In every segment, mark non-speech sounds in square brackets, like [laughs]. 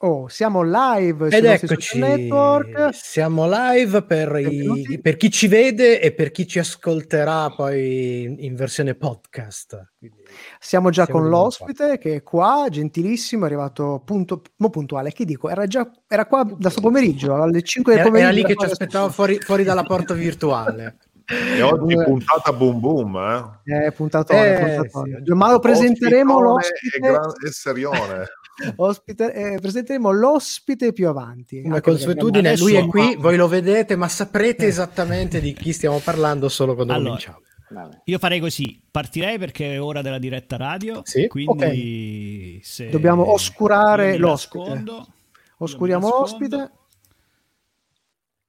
Oh, siamo live Ed eccoci, network. siamo live per, i, per, chi ci vede e per chi ci ascolterà poi in, versione podcast. Quindi siamo già siamo con l'ospite qua. che è qua, gentilissimo, è arrivato punto, mo puntuale, che dico, era già era qua da sto pomeriggio, alle 5 del pomeriggio. Era lì che ci aspettava fuori, fuori dalla porta virtuale. [laughs] E oggi puntata boom boom, eh? Eh, puntatone, eh, puntatone. Sì. Ma lo presenteremo l'ospite... E, gran... e serione. Ospite, eh, presenteremo l'ospite più avanti. Come consuetudine, lui è qui, voi lo vedete, ma saprete eh. esattamente di chi stiamo parlando solo quando allora, cominciamo. Io farei così, partirei perché è ora della diretta radio, sì? quindi okay. dobbiamo oscurare l'ospite. Oscuriamo l'ospite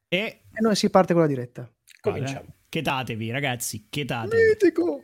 e... e noi si parte con la diretta. Cominciamo. Chetatevi ragazzi, chetatevi. Mitico!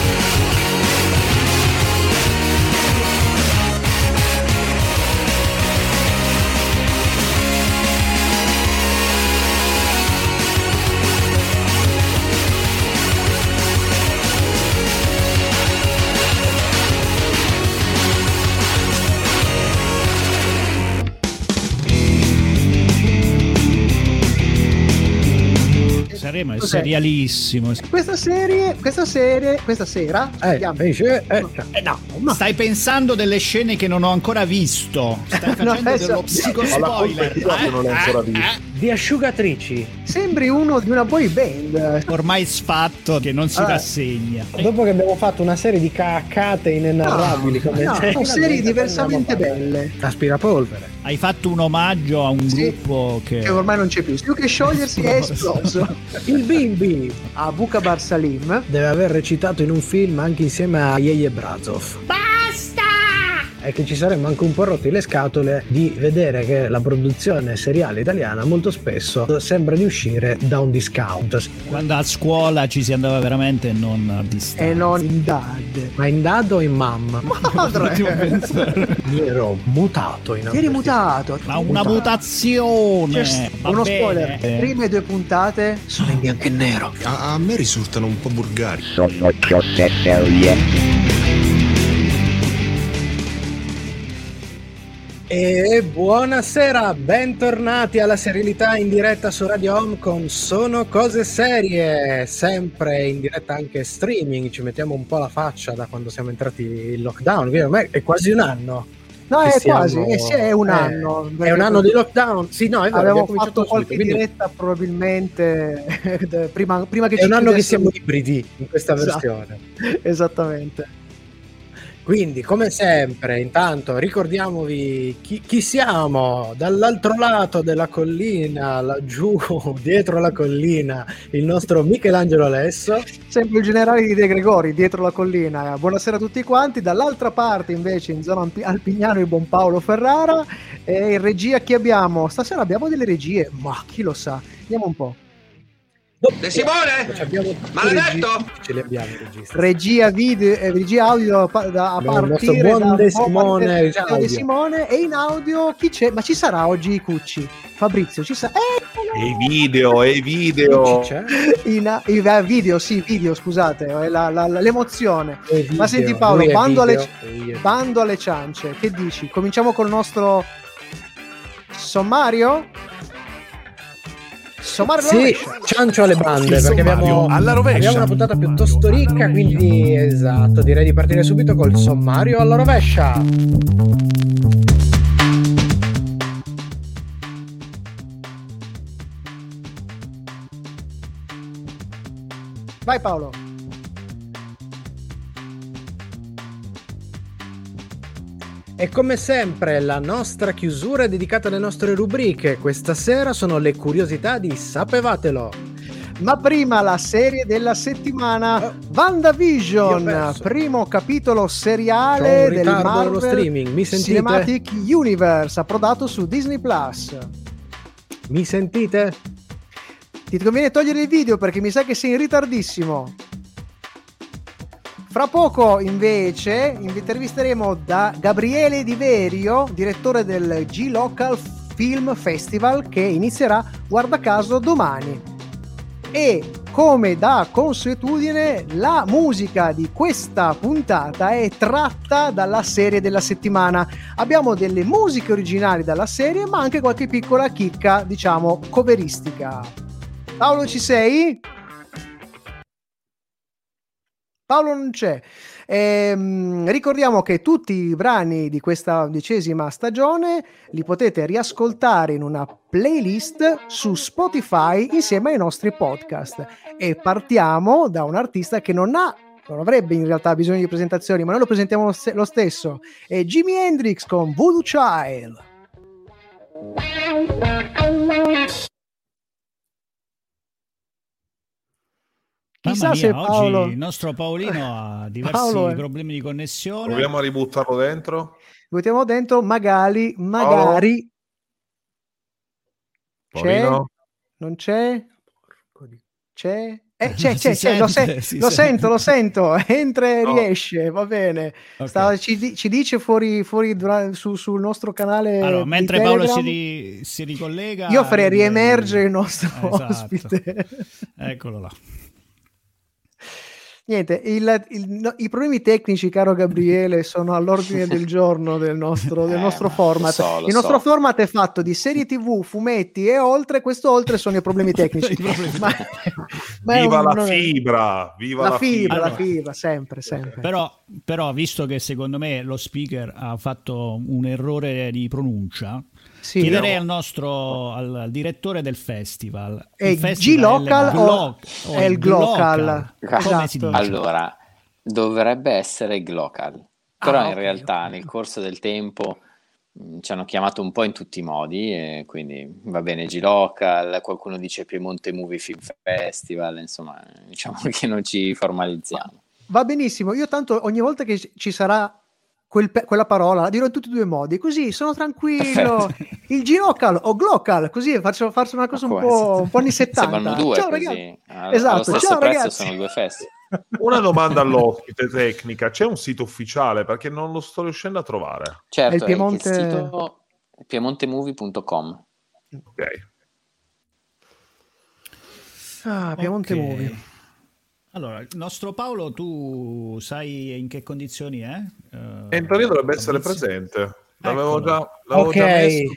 Serialissimo. Questa serie, questa serie, questa sera. Eh, eh, eh, eh no, no, Stai pensando delle scene che non ho ancora visto. Stai [laughs] facendo no, dello psico spoiler. Eh, non l'hai ancora visto. Di asciugatrici. Sembri uno di una boy band. Ormai sfatto che non si allora, rassegna. Dopo che abbiamo fatto una serie di caccate inenarrabili no, come no, serie, serie diversamente belle. Aspirapolvere. Hai fatto un omaggio a un sì, gruppo che... che ormai non c'è più. Più che sciogliersi è [laughs] esploso. Il bimbi a Buka Barsalim deve aver recitato in un film anche insieme a Yeye Brazov. Basta! È che ci saremmo anche un po' rotti le scatole di vedere che la produzione seriale italiana molto spesso sembra di uscire da un discount. Quando a scuola ci si andava veramente non a distanza. E non in dad. Ma in dad o in mam? Madre! Io ero mutato in Eri mutato. Ma una mutazione! Cioè, uno bene. spoiler. Le prime due puntate sono in bianco e nero. A, a me risultano un po' vulgari. Sono cose serie. E buonasera, bentornati alla serenità in diretta su Radio Home con Sono Cose Serie, sempre in diretta anche streaming, ci mettiamo un po' la faccia da quando siamo entrati in lockdown, ormai è quasi un anno. No, è siamo... quasi, eh, sì, è un eh, anno. È un anno di lockdown, sì, no, è vero, Avevo fatto qualche subito, diretta quindi... probabilmente [laughs] prima, prima che è ci un anno che siamo ibridi in questa esatto. versione. [laughs] Esattamente. Quindi, come sempre, intanto ricordiamovi chi, chi, siamo dall'altro lato della collina, laggiù, [laughs] dietro la collina, il nostro Michelangelo Alesso. Sempre il generale di De Gregori, dietro la collina. Buonasera a tutti quanti. Dall'altra parte, invece, in zona Alpignano, il buon Paolo Ferrara. E in regia chi abbiamo? Stasera abbiamo delle regie, ma chi lo sa? Andiamo un po'. De Simone? Maledetto? Ce li abbiamo Regia video, eh, regia audio da, a partire buon da De Simone, De Simone e in audio chi c'è? Ma ci sarà oggi Cucci? Fabrizio, ci sarà? Eh, e video, e video. In, in, video, sì, video, scusate, la, la, l'emozione. Video, Ma senti Paolo, bando alle, bando alle ciance, che dici? Cominciamo col nostro sommario? Sommario sì, ciancio alle bande perché abbiamo, abbiamo, una puntata piuttosto ricca, quindi esatto, direi di partire subito col sommario alla rovescia. Vai Paolo. E come sempre la nostra chiusura è dedicata alle nostre rubriche. Questa sera sono le curiosità di Sapevatelo. Ma prima la serie della settimana oh. WandaVision, primo capitolo seriale del Marvel streaming. Cinematic Universe, approdato su Disney Plus. Mi sentite? Ti conviene togliere il video perché mi sa che sei in ritardissimo. Fra poco invece intervisteremo da Gabriele Di Verio, direttore del G Local Film Festival che inizierà, guarda caso, domani. E come da consuetudine, la musica di questa puntata è tratta dalla serie della settimana. Abbiamo delle musiche originali dalla serie, ma anche qualche piccola chicca, diciamo, coveristica. Paolo, ci sei? Paolo non c'è. Ehm, ricordiamo che tutti i brani di questa undicesima stagione li potete riascoltare in una playlist su Spotify insieme ai nostri podcast. E partiamo da un artista che non ha non avrebbe in realtà bisogno di presentazioni, ma noi lo presentiamo lo, st- lo stesso. È Jimi Hendrix con Voodoo Child. Chissà mia, se Paolo... oggi il nostro Paolino ha [laughs] diversi Paolo problemi di connessione. Proviamo a ributtarlo dentro. Mettiamo dentro, magari, magari... C'è? Paolino? Non c'è? C'è? Eh, c'è, [laughs] c'è, c'è, lo, sente, se- si lo sento, lo sento, [laughs] entra e No. riesce, va bene. Ok. Stava- ci, ci dice fuori, fuori dura- su- sul nostro canale. Allora, di mentre Paolo si, Telegram, ri- si ricollega, io farei riemergere il nostro Esatto. ospite. Eccolo là. Niente, il- il- no, i problemi tecnici, caro Gabriele, [laughs] sono all'ordine del giorno del nostro, del Eh, nostro ma format. lo so, lo il nostro so. format è fatto di serie TV, fumetti e oltre. Questo oltre sono i problemi [laughs] tecnici. I problemi ma, ma Viva un- la fibra! Viva La la, fibra, la Allora. fibra, sempre, sempre. Però, però, visto che secondo me lo speaker ha fatto un errore di pronuncia, Sì. chiederei al nostro al, al direttore del festival. È il festival G-Local è il o- Glo- è il Glocal? Come Esatto. si dice? Allora, dovrebbe essere Glocal, però Ah, in ok, realtà ok. nel corso del tempo ci hanno chiamato un po' in tutti i modi, e quindi va bene G-Local, qualcuno dice Piemonte Movie Film Festival, insomma, [laughs] diciamo che non ci formalizziamo. Va benissimo. Io tanto ogni volta che ci sarà quel pe- quella parola la dirò in tutti e due i modi, così sono tranquillo. Il Girocal o Glocal, così faccio, faccio una cosa un po', un po' anni 70. Sembrano due Ciao così, ragazzi. allo Esatto, allo stesso ciao, ragazzi. sono due festival. Una domanda [laughs] all'ospite tecnica: c'è un sito ufficiale perché non lo sto riuscendo a trovare. Certo, È il è Piemonte- il sito piemontemovie.com. Ok. Ah, Piemonte Ok. Movie. Allora, il nostro Paolo, tu sai in che condizioni è? Eh, E in teoria dovrebbe essere presente. L'avevo Eccolo. già, l'avevo Ok. già messo.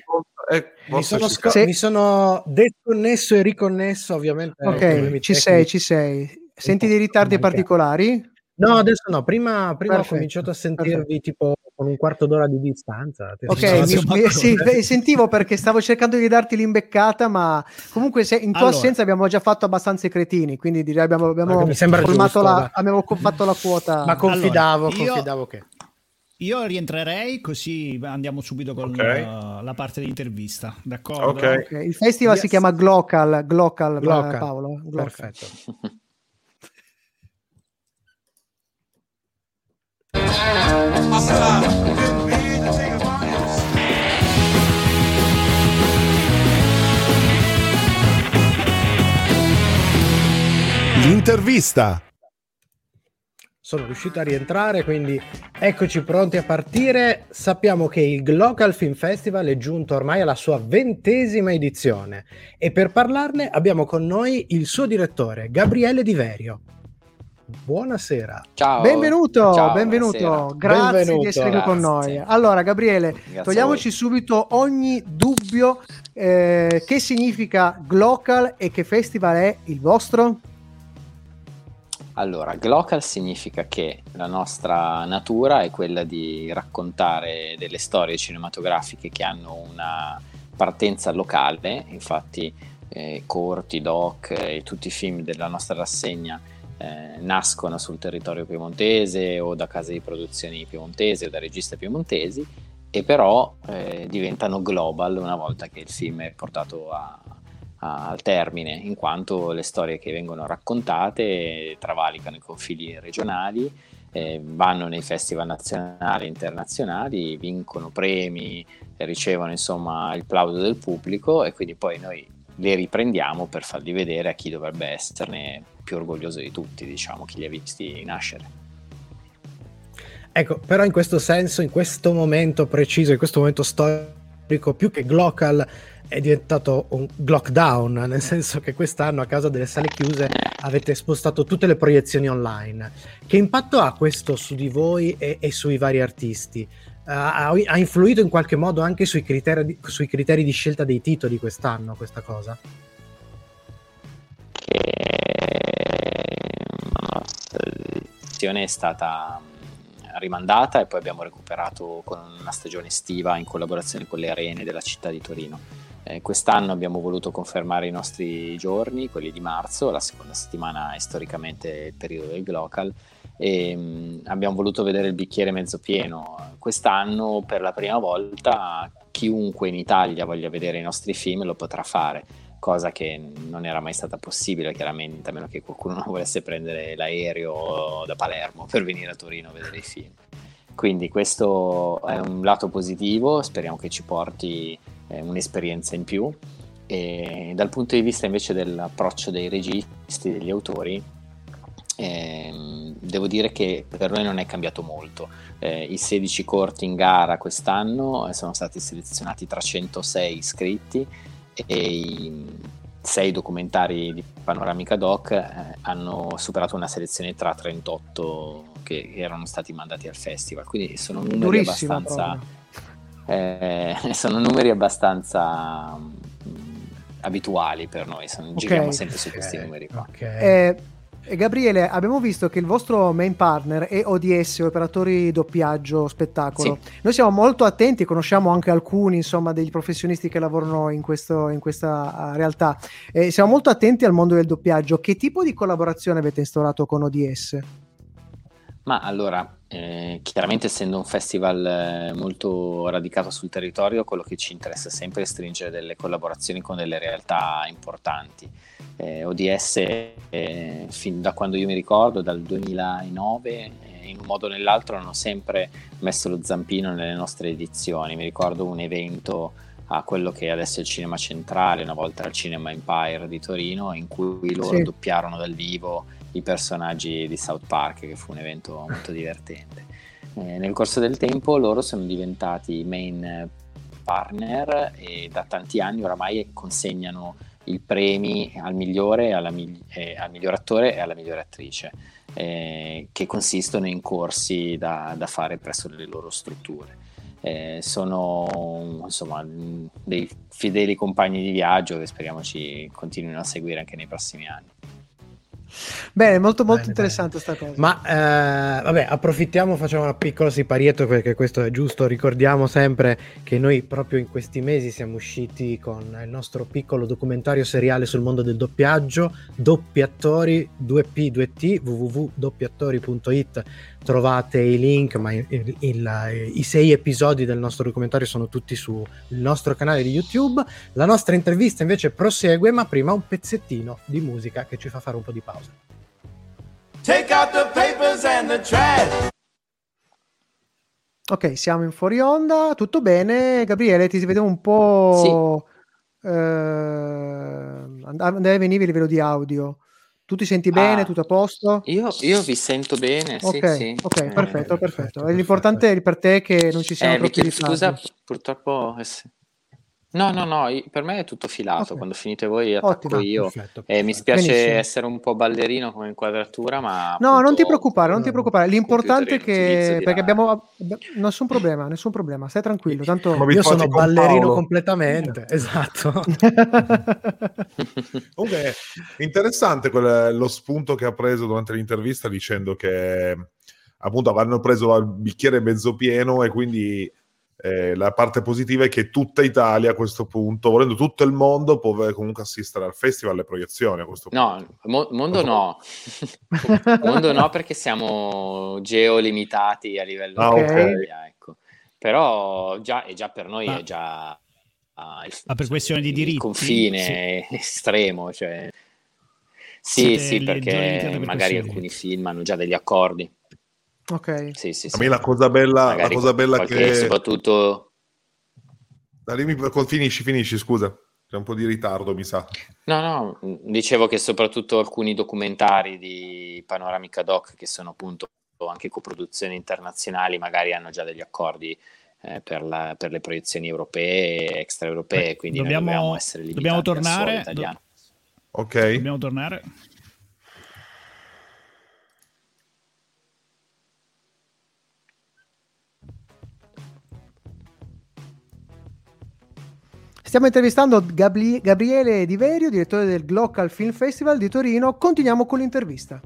Eh, Mi sono, Sì. mi sono desconnesso e riconnesso, ovviamente. Ok, ci sei, ci sei. Senti dei ritardi particolari? No, adesso no. Prima, prima ho Perfetto, cominciato a sentirvi tipo con un quarto d'ora di distanza. Ok, [laughs] Sì, mi- sì, mi- sentivo perché stavo cercando di darti l'imbeccata, ma comunque se- in tua Allora. assenza abbiamo già fatto abbastanza i cretini, quindi direi abbiamo, abbiamo giusto, la, abbiamo fatto la quota. Ma confidavo, Allora, io- confidavo che. Io rientrerei così andiamo subito con Ok. eh, la parte di intervista, d'accordo? Ok. Ok, Il festival si Yes. chiama Glocal, Glocal, Glocal. Paolo. Glocal. Perfetto. [laughs] L'intervista. Sono riuscito a rientrare, quindi eccoci pronti a partire. Sappiamo che il Glocal Film Festival è giunto ormai alla sua ventesima edizione e per parlarne abbiamo con noi il suo direttore, Gabriele Diverio. Buonasera. Ciao. Benvenuto, Ciao, benvenuto, buonasera. grazie Benvenuto. di essere qui con noi. Allora, Gabriele, Grazie togliamoci subito ogni dubbio. eh, che significa Glocal e che festival è il vostro? Allora, Glocal significa che la nostra natura è quella di raccontare delle storie cinematografiche che hanno una partenza locale, infatti eh, corti, doc e tutti i film della nostra rassegna eh, nascono sul territorio piemontese o da case di produzioni piemontesi o da registe piemontesi e però eh, diventano global una volta che il film è portato a, a- al termine, in quanto le storie che vengono raccontate travalicano i confini regionali, eh, vanno nei festival nazionali e internazionali, vincono premi, ricevono insomma il plauso del pubblico e quindi poi noi le riprendiamo per farli vedere a chi dovrebbe esserne più orgoglioso di tutti, diciamo, chi li ha visti nascere. Ecco, però in questo senso, in questo momento preciso, in questo momento storico più che Glocal è diventato un lockdown, [laughs] nel senso che quest'anno a causa delle sale chiuse avete spostato tutte le proiezioni online. Che impatto ha questo su di voi e, e sui vari artisti? Uh, ha, ha, influito in qualche modo anche sui criteri, di, sui criteri di scelta dei titoli quest'anno questa cosa? La selezione è stata rimandata e poi abbiamo recuperato con una stagione estiva in collaborazione con le arene della città di Torino. Eh, quest'anno abbiamo voluto confermare i nostri giorni, quelli di marzo, la seconda settimana è storicamente il periodo del Glocal e mh, mm, abbiamo voluto vedere il bicchiere mezzo pieno. Quest'anno per la prima volta chiunque in Italia voglia vedere i nostri film lo potrà fare, cosa che non era mai stata possibile chiaramente, a meno che qualcuno non [laughs] volesse prendere l'aereo da Palermo per venire a Torino a vedere i film. Quindi questo è un lato positivo, speriamo che ci porti eh, un'esperienza in più. E dal punto di vista invece dell'approccio dei registi, degli autori, eh, devo dire che per noi non è cambiato molto. Eh, I 16 corti in gara quest'anno sono stati selezionati tra 106 iscritti e i 6 documentari di Panoramica Doc eh, hanno superato una selezione tra 38 che erano stati mandati al festival. Quindi sono numeri Durissima abbastanza. Eh, [laughs] sono numeri abbastanza mh, mm, abituali per noi, sono, okay. giriamo sempre su questi numeri qua. Okay. Eh, Gabriele, abbiamo visto che il vostro main partner è ODS, operatori doppiaggio spettacolo. Sì. Noi siamo molto attenti, conosciamo anche alcuni insomma, degli professionisti che lavorano in, questo, in questa uh, realtà. Eh, siamo molto attenti al mondo del doppiaggio. Che tipo di collaborazione avete instaurato con ODS? Ma allora, eh, chiaramente essendo un festival eh, molto radicato sul territorio, quello che ci interessa sempre è stringere delle collaborazioni con delle realtà importanti. Eh, ODS, eh, fin da quando io mi ricordo, dal 2009, eh, in un modo o nell'altro hanno sempre messo lo zampino nelle nostre edizioni. Mi ricordo un evento a quello che adesso è il Cinema Centrale, una volta al Cinema Empire di Torino, in cui loro sì. doppiarono dal vivo i personaggi di South Park, che fu un evento molto divertente. Eh, nel corso del tempo loro sono diventati main partner e da tanti anni oramai consegnano i premi al migliore, alla, eh, al miglior attore e alla migliore attrice, eh, che consistono in corsi da, da, fare presso le loro strutture. Eh, sono insomma dei fedeli compagni di viaggio che speriamo ci continuino a seguire anche nei prossimi anni. Bene, molto molto bene, interessante questa cosa. Ma eh, vabbè, approfittiamo, facciamo una piccola siparietto perché questo è giusto. Ricordiamo sempre che noi proprio in questi mesi siamo usciti con il nostro piccolo documentario seriale sul mondo del doppiaggio, Doppi Attori 2P 2T, www.doppiattori.it. Trovate i link, ma il, il, il, i sei episodi del nostro documentario sono tutti sul nostro canale di YouTube. La nostra intervista invece prosegue, ma prima un pezzettino di musica che ci fa fare un po' di pausa. Take out the papers and the trash. Ok, siamo in fuori onda, tutto bene. Gabriele, ti si vede un po'... Sì. Eh, andava e veniva a livello di audio. Tu ti senti bene? Ah, tutto a posto? Io, io, vi sento bene. Ok, sì, sì. okay perfetto, perfetto. L'importante per te è che non ci siano eh, troppi Scusa, purtroppo eh, No, no, no, per me è tutto filato. Okay. Quando finite voi attacco Ottimo. io. Perfetto, perfetto. Eh, mi spiace Benissimo. essere un po' ballerino come inquadratura, ma. No, non ti preoccupare, non ti preoccupare. L'importante è che. Perché abbiamo. Nessun problema, nessun problema. Stai tranquillo. Tanto io sono ballerino Paolo. completamente. [laughs] Esatto. [laughs] Comunque, interessante quel, lo spunto che ha preso durante l'intervista dicendo che appunto avranno preso il bicchiere mezzo pieno e quindi eh, la parte positiva è che tutta Italia a questo punto, volendo tutto il mondo, può comunque assistere al festival, alle proiezioni a questo punto. No, mo- mondo no. [laughs] mondo no perché siamo geolimitati a livello ah, Italia, ecco. Però già, già per noi ah. è già... Uh, il, Ma per questione di diritti? Il confine sì. estremo, cioè... Sì, Siete sì, perché magari alcuni film hanno già degli accordi. Ok. Sì, sì, sì. A me la cosa bella, la cosa bella che... Soprattutto... Finisci, finisci, scusa. C'è un po' di ritardo, mi sa. No, no, dicevo che soprattutto alcuni documentari di Panoramica Doc, che sono appunto anche coproduzioni internazionali, magari hanno già degli accordi eh, per, la, per, le proiezioni europee e extraeuropee, quindi dobbiamo, dobbiamo essere limitati dobbiamo tornare. Do- ok. Dobbiamo tornare. Stiamo intervistando Gabri- Gabriele Diverio, direttore del Glocal Film Festival di Torino. Continuiamo con l'intervista.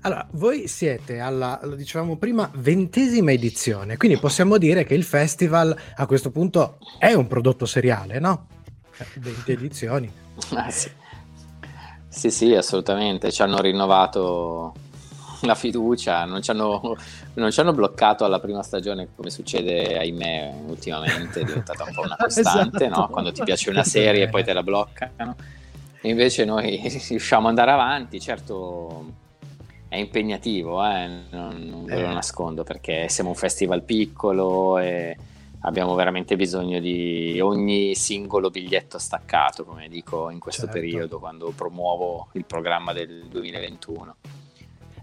Allora, voi siete alla, lo dicevamo prima, ventesima edizione, quindi possiamo dire che il festival a questo punto è un prodotto seriale, no? 20 edizioni. Ah, [laughs] sì. sì, sì, assolutamente. Ci hanno rinnovato la fiducia, non ci, hanno, non ci hanno bloccato alla prima stagione come succede ahimè ultimamente, è diventata un po' una [laughs] costante, esatto. no? quando ti piace una serie e poi te la bloccano. E invece noi [laughs] riusciamo ad andare avanti, certo è impegnativo, eh? non, non ve lo eh. nascondo, perché siamo un festival piccolo e abbiamo veramente bisogno di ogni singolo biglietto staccato, come dico in questo certo. periodo, quando promuovo il programma del 2021.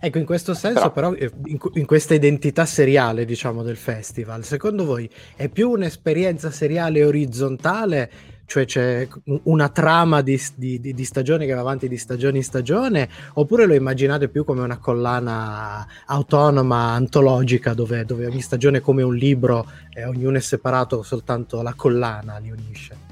Ecco, in questo senso, però, però eh, in, in, questa identità seriale, diciamo, del festival, secondo voi è più un'esperienza seriale orizzontale cioè c'è una trama di, di, di, stagioni che va avanti di stagione in stagione, oppure lo immaginate più come una collana autonoma, antologica, dove, dove ogni stagione è come un libro e ognuno è separato, soltanto la collana li unisce?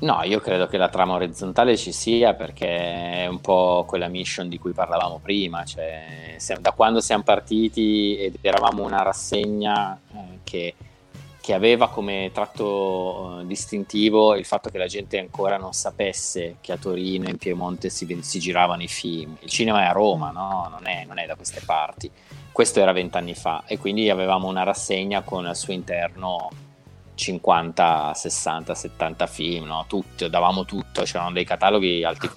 No, io credo che la trama orizzontale ci sia perché è un po' quella mission di cui parlavamo prima, cioè da quando siamo partiti ed eravamo una rassegna eh, che che aveva come tratto uh, distintivo il fatto che la gente ancora non sapesse che a Torino e in Piemonte si, si giravano i film. Il cinema è a Roma, no? non, è, non è da queste parti. Questo era vent'anni fa e quindi avevamo una rassegna con al suo interno 50, 60, 70 film, no? Tutto, davamo tutto, c'erano dei cataloghi alti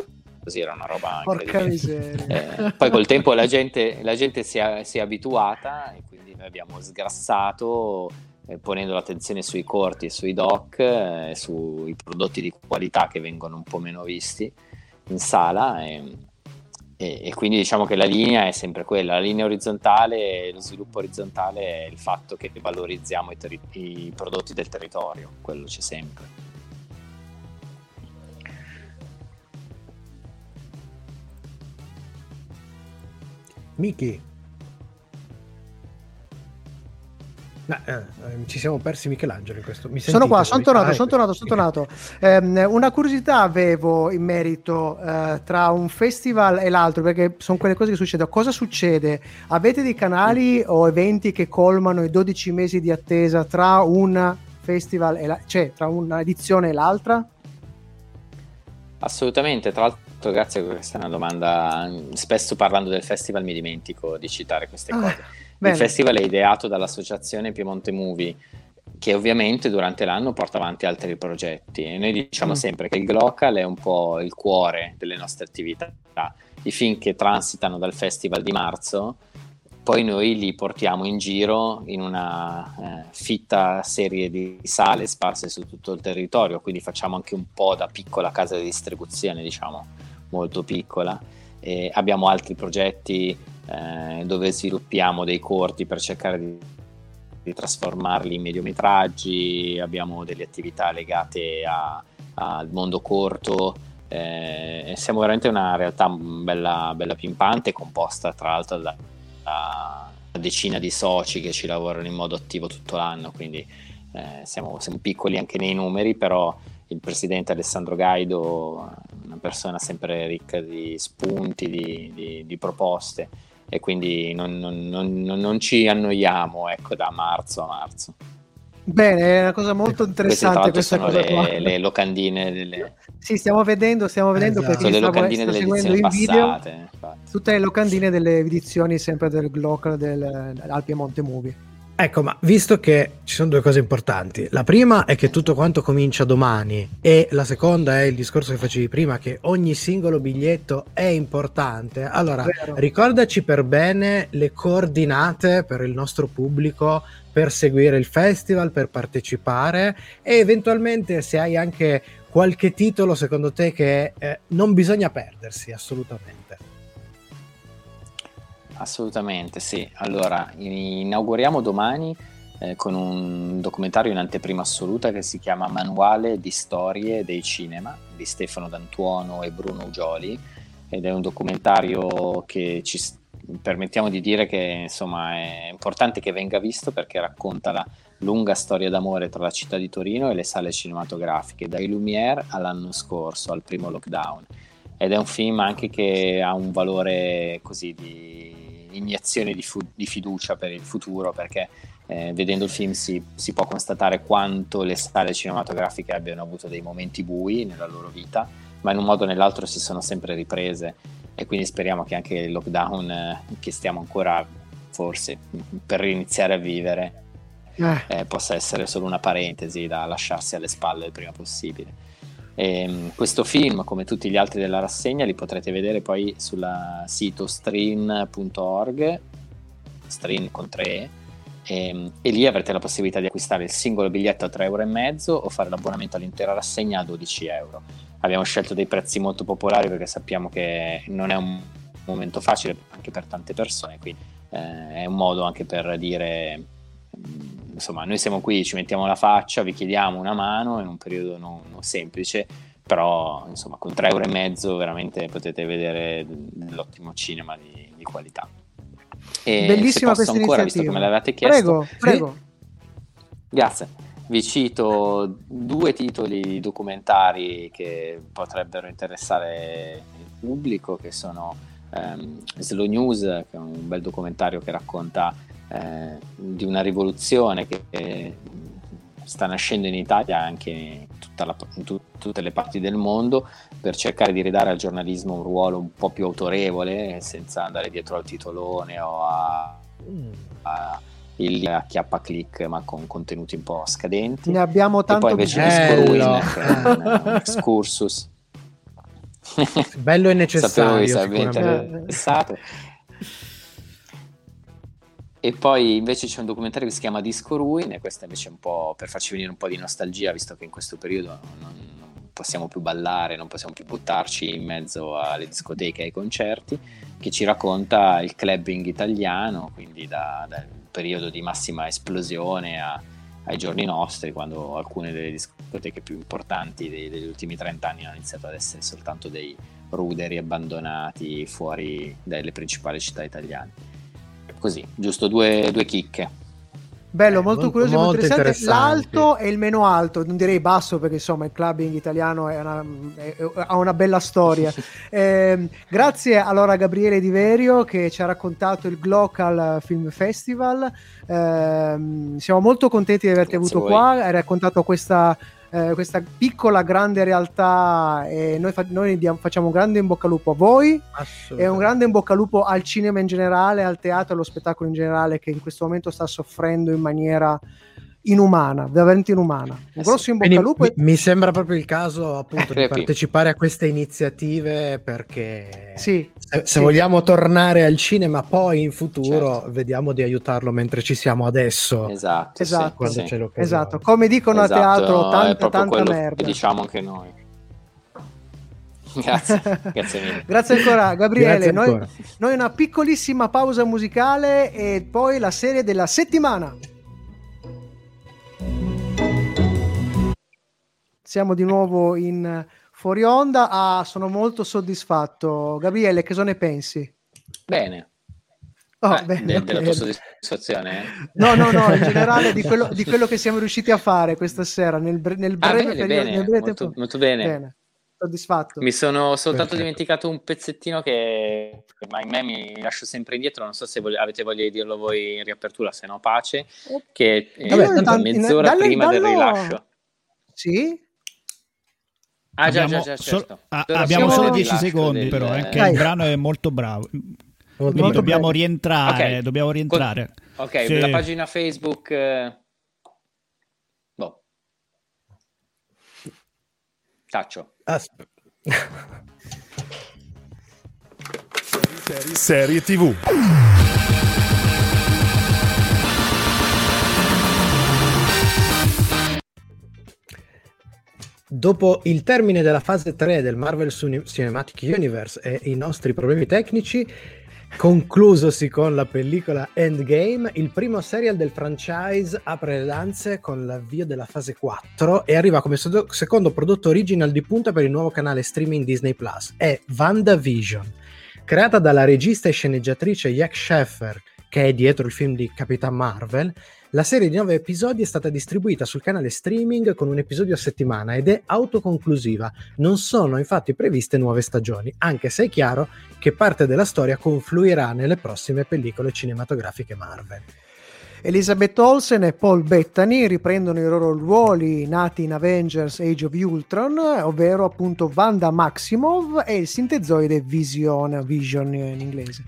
così, era una roba Porca miseria. Eh, poi col tempo la gente, la gente si, è, si è abituata e quindi noi abbiamo sgrassato eh, ponendo l'attenzione sui corti e sui doc, eh, sui prodotti di qualità che vengono un po' meno visti in sala e, e, e, quindi diciamo che la linea è sempre quella, la linea orizzontale, lo sviluppo orizzontale è il fatto che valorizziamo i, terri- i prodotti del territorio, quello c'è sempre. Miki, eh, eh, ci siamo persi Michelangelo in questo. Mi sono qua, sono tornato, ah, sono tornato, sono tornato. Eh, una curiosità avevo in merito eh, tra un festival e l'altro, perché sono quelle cose che succedono. Cosa succede? Avete dei canali o eventi che colmano i 12 mesi di attesa tra un festival e la, cioè tra un'edizione e l'altra? Assolutamente, tra l'altro grazie, questa è una domanda, spesso parlando del festival mi dimentico di citare queste ah. Bene. Il festival è ideato dall'associazione Piemonte Movie, che ovviamente durante l'anno porta avanti altri progetti. E noi diciamo mm. sempre che il Glocal è un po' il cuore delle nostre attività. I film che transitano dal festival di marzo, poi noi li portiamo in giro in una eh, fitta serie di sale sparse su tutto il territorio, quindi facciamo anche un po' da piccola casa di distribuzione, diciamo, molto piccola. E abbiamo altri progetti eh, dove sviluppiamo dei corti per cercare di, di, trasformarli in mediometraggi, abbiamo delle attività legate al mondo corto. Eh, siamo veramente una realtà bella, bella pimpante, composta tra l'altro da, da una decina di soci che ci lavorano in modo attivo tutto l'anno, quindi eh, siamo, siamo, piccoli anche nei numeri, però il presidente Alessandro Gaido, una persona sempre ricca di spunti, di, di, di proposte, e quindi non, non, non, non ci annoiamo ecco, da marzo a marzo. Bene, è una cosa molto interessante queste, questa cosa le, le, locandine delle... Sì, stiamo vedendo, stiamo vedendo esatto. perché le locandine delle edizioni in passate, video infatti. tutte le locandine delle edizioni sempre del Glock del, del Piemonte Movie. Ecco, ma visto che ci sono due cose importanti, la prima è che tutto quanto comincia domani e la seconda è il discorso che facevi prima, che ogni singolo biglietto è importante. Allora, Vero. ricordaci per bene le coordinate per il nostro pubblico per seguire il festival, per partecipare e eventualmente se hai anche qualche titolo secondo te che eh, non bisogna perdersi assolutamente. Assolutamente sì. Allora, inauguriamo domani eh, con un documentario in anteprima assoluta che si chiama Manuale di storie dei cinema di Stefano D'Antuono e Bruno Ugioli ed è un documentario che ci permettiamo di dire che insomma è importante che venga visto perché racconta la lunga storia d'amore tra la città di Torino e le sale cinematografiche, dai Lumière all'anno scorso, al primo lockdown. Ed è un film anche che ha un valore così di iniezione di, fu- di fiducia per il futuro, perché eh, vedendo il film si, si, può constatare quanto le sale cinematografiche abbiano avuto dei momenti bui nella loro vita, ma in un modo o nell'altro si sono sempre riprese e quindi speriamo che anche il lockdown eh, che stiamo ancora forse per iniziare a vivere eh. Eh, possa essere solo una parentesi da lasciarsi alle spalle il prima possibile. E, ehm, questo film, come tutti gli altri della rassegna, li potrete vedere poi sul sito stream.org, stream con 3 e, ehm, e, lì avrete la possibilità di acquistare il singolo biglietto a 3,5 euro o fare l'abbonamento all'intera rassegna a 12 euro. Abbiamo scelto dei prezzi molto popolari perché sappiamo che non è un momento facile anche per tante persone, quindi eh, è un modo anche per dire insomma, noi siamo qui, ci mettiamo la faccia, vi chiediamo una mano in un periodo non, non semplice, però insomma con 3,5 euro e mezzo veramente potete vedere dell'ottimo cinema di, di qualità. E Bellissima questa ancora, visto che me l'avete chiesto. Prego, prego. Grazie. Vi cito due titoli documentari che potrebbero interessare il pubblico, che sono um, Slow News, che è un bel documentario che racconta eh, di una rivoluzione che eh, sta nascendo in Italia anche in, la, in tu, tutte le parti del mondo per cercare di ridare al giornalismo un ruolo un po' più autorevole senza andare dietro al titolone o a, a il a chiappa click ma con contenuti un po' scadenti. Ne abbiamo tanto e poi invece Disco Ruin un excursus. Bello e [laughs] necessario sapevo che sarebbe interessato e poi invece c'è un documentario che si chiama Disco Ruin e questo invece è un po' per farci venire un po' di nostalgia, visto che in questo periodo non, non possiamo più ballare, non possiamo più buttarci in mezzo alle discoteche e ai concerti, che ci racconta il clubbing italiano, quindi da, dal periodo di massima esplosione a, ai giorni nostri, quando alcune delle discoteche più importanti dei, degli ultimi 30 anni hanno iniziato ad essere soltanto dei ruderi abbandonati fuori dalle principali città italiane così, giusto due, due chicche. Bello, eh, molto, molto curioso, molto interessante. interessante. L'alto e il meno alto, non direi basso perché insomma il clubbing italiano una, è, ha una bella storia. [laughs] eh, grazie allora a Gabriele Di Verio che ci ha raccontato il Glocal Film Festival. Eh, siamo molto contenti di averti grazie avuto qua, hai raccontato questa eh, questa piccola grande realtà e noi, fa- noi diamo, facciamo un grande in bocca al lupo a voi e un grande in bocca al lupo al cinema in generale, al teatro e allo spettacolo in generale che in questo momento sta soffrendo in maniera inumana, veramente inumana. Un eh grosso in bocca al lupo. Mi, mi, sembra proprio il caso appunto di partecipare a queste iniziative perché sì, se, se sì. vogliamo tornare al cinema poi in futuro, certo. vediamo di aiutarlo mentre ci siamo adesso. Esatto, esatto, sì, sì. esatto. come dicono esatto, a teatro, tanta, tanta merda. diciamo anche noi. [laughs] Grazie, [laughs] grazie mille. grazie ancora Gabriele. Grazie noi, ancora. noi una piccolissima pausa musicale e poi la serie della settimana. Siamo di nuovo in fuori onda. Ah, sono molto soddisfatto. Gabriele, che cosa ne pensi? Bene. Oh, eh, bene, de- della tua soddisfazione? No, no, no, in [laughs] generale di quello, di quello, che siamo riusciti a fare questa sera nel, nel ah, breve ah, bene, periodo. Bene, nel breve molto, molto bene. bene. Soddisfatto. Mi sono soltanto Perfetto. dimenticato un pezzettino che ma in me mi lascio sempre indietro. Non so se vog- avete voglia di dirlo voi in riapertura, se no pace. Che è Vabbè, mezz'ora dalle, prima dallo... del rilascio. Sì, Ah, già, già, già, certo. so- abbiamo solo 10 secondi, del... però, eh, che il brano è molto bravo. Molto dobbiamo rientrare. Okay. Dobbiamo rientrare. Ok, sì. la pagina Facebook. Eh... Boh. Taccio. Aspetta. Serie TV. Dopo il termine della fase 3 del Marvel Cinematic Universe e i nostri problemi tecnici, Conclusosi con la pellicola Endgame, il primo serial del franchise apre le danze con l'avvio della fase 4 e arriva come secondo prodotto original di punta per il nuovo canale streaming Disney Plus. È WandaVision. Creata dalla regista e sceneggiatrice Jack Sheffer, che è dietro il film di Capitan Marvel, la serie di nove episodi è stata distribuita sul canale streaming con un episodio a settimana ed è autoconclusiva. Non sono infatti previste nuove stagioni, anche se è chiaro che parte della storia confluirà nelle prossime pellicole cinematografiche Marvel. Elizabeth Olsen e Paul Bettany riprendono i loro ruoli nati in Avengers Age of Ultron, ovvero appunto Wanda Maximov e il sintezoide Vision, Vision in inglese.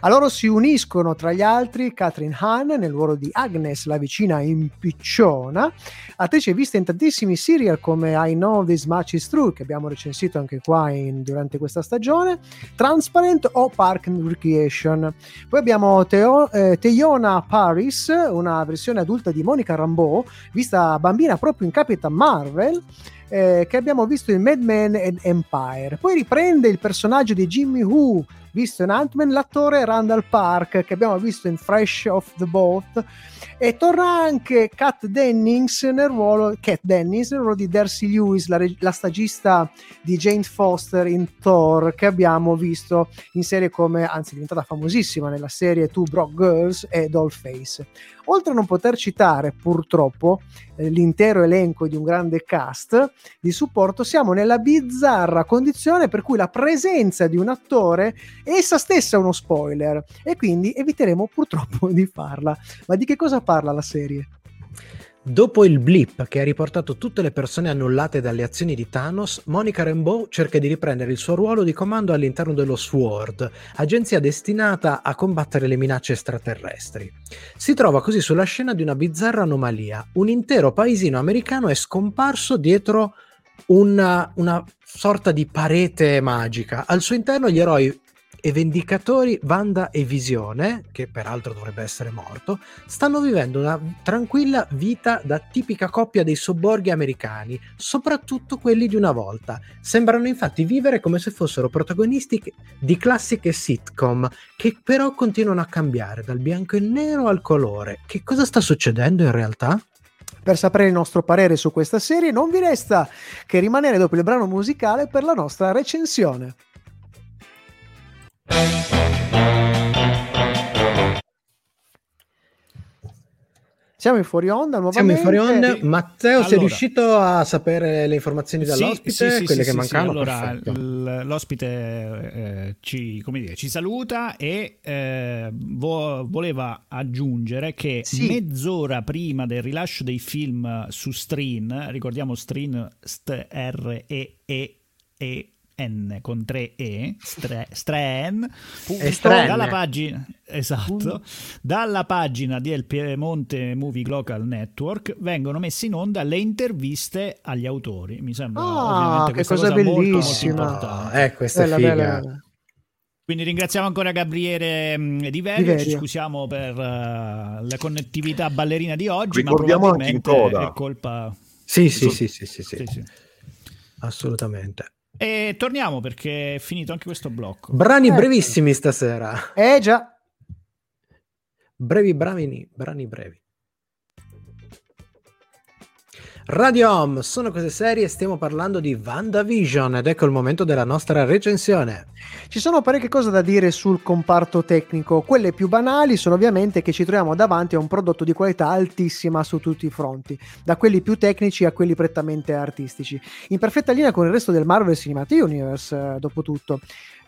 A loro si uniscono tra gli altri Catherine Hahn nel ruolo di Agnes, la vicina impicciona, attrice vista in tantissimi serial come I Know This Much Is True, che abbiamo recensito anche qua in, durante questa stagione, Transparent o Park and Recreation. Poi abbiamo Teo, eh, Teyona Paris, una versione adulta di Monica Rambeau, vista bambina proprio in Capitan Marvel, eh, che abbiamo visto in Mad Men and Empire. Poi riprende il personaggio di Jimmy Who visto in Ant-Man, l'attore Randall Park che abbiamo visto in Fresh Off the Boat e torna anche Kat Dennings nel ruolo, Dennings nel ruolo di Darcy Lewis, la, la, stagista di Jane Foster in Thor che abbiamo visto in serie come, anzi è diventata famosissima nella serie Two Broke Girls e Dollface. Oltre a non poter citare purtroppo eh, l'intero elenco di un grande cast di supporto, siamo nella bizzarra condizione per cui la presenza di un attore è essa stessa uno spoiler e quindi eviteremo purtroppo [laughs] di farla. Ma di che cosa parla la serie? Dopo il blip che ha riportato tutte le persone annullate dalle azioni di Thanos, Monica Rambeau cerca di riprendere il suo ruolo di comando all'interno dello SWORD, agenzia destinata a combattere le minacce extraterrestri. Si trova così sulla scena di una bizzarra anomalia. Un intero paesino americano è scomparso dietro una, una sorta di parete magica. Al suo interno gli eroi e Vendicatori, Wanda e Visione, che peraltro dovrebbe essere morto, stanno vivendo una tranquilla vita da tipica coppia dei sobborghi americani, soprattutto quelli di una volta. Sembrano infatti vivere come se fossero protagonisti di classiche sitcom, che però continuano a cambiare dal bianco e nero al colore. Che cosa sta succedendo in realtà? Per sapere il nostro parere su questa serie non vi resta che rimanere dopo il brano musicale per la nostra recensione. Siamo in fuori onda nuovamente. Siamo in fuori onda. Matteo, allora, sei riuscito a sapere le informazioni dall'ospite? Sì, sì, quelle sì, che mancano? Allora, l- l'ospite eh, ci, dire, ci, saluta e eh, vo- voleva aggiungere che mezz'ora prima del rilascio dei film su Stream, ricordiamo Stream, S-T-R-E-E-E N con 3 E, Stren, dalla pagina, esatto, dalla pagina del Piemonte Movie Local Network vengono messe in onda le interviste agli autori. Mi sembra ah, che cosa, cosa bellissima. Molto, molto eh, questa bella, è figa. Bella, bella. Quindi ringraziamo ancora Gabriele mm, Di Verio, ci scusiamo per uh, la connettività ballerina di oggi, Ricordiamo ma probabilmente anche in coda. è colpa... Sì, sì, sì, sì, sì, sì. sì, sì. Assolutamente. E torniamo perché è finito anche questo blocco. Brani eh. brevissimi stasera. Eh già. Brevi, bravi, brani brevi. Radio Home, sono cose serie, stiamo parlando di VandaVision ed ecco il momento della nostra recensione. Ci sono parecchie cose da dire sul comparto tecnico, quelle più banali sono ovviamente che ci troviamo davanti a un prodotto di qualità altissima su tutti i fronti, da quelli più tecnici a quelli prettamente artistici, in perfetta linea con il resto del Marvel Cinematic Universe, eh, dopo tutto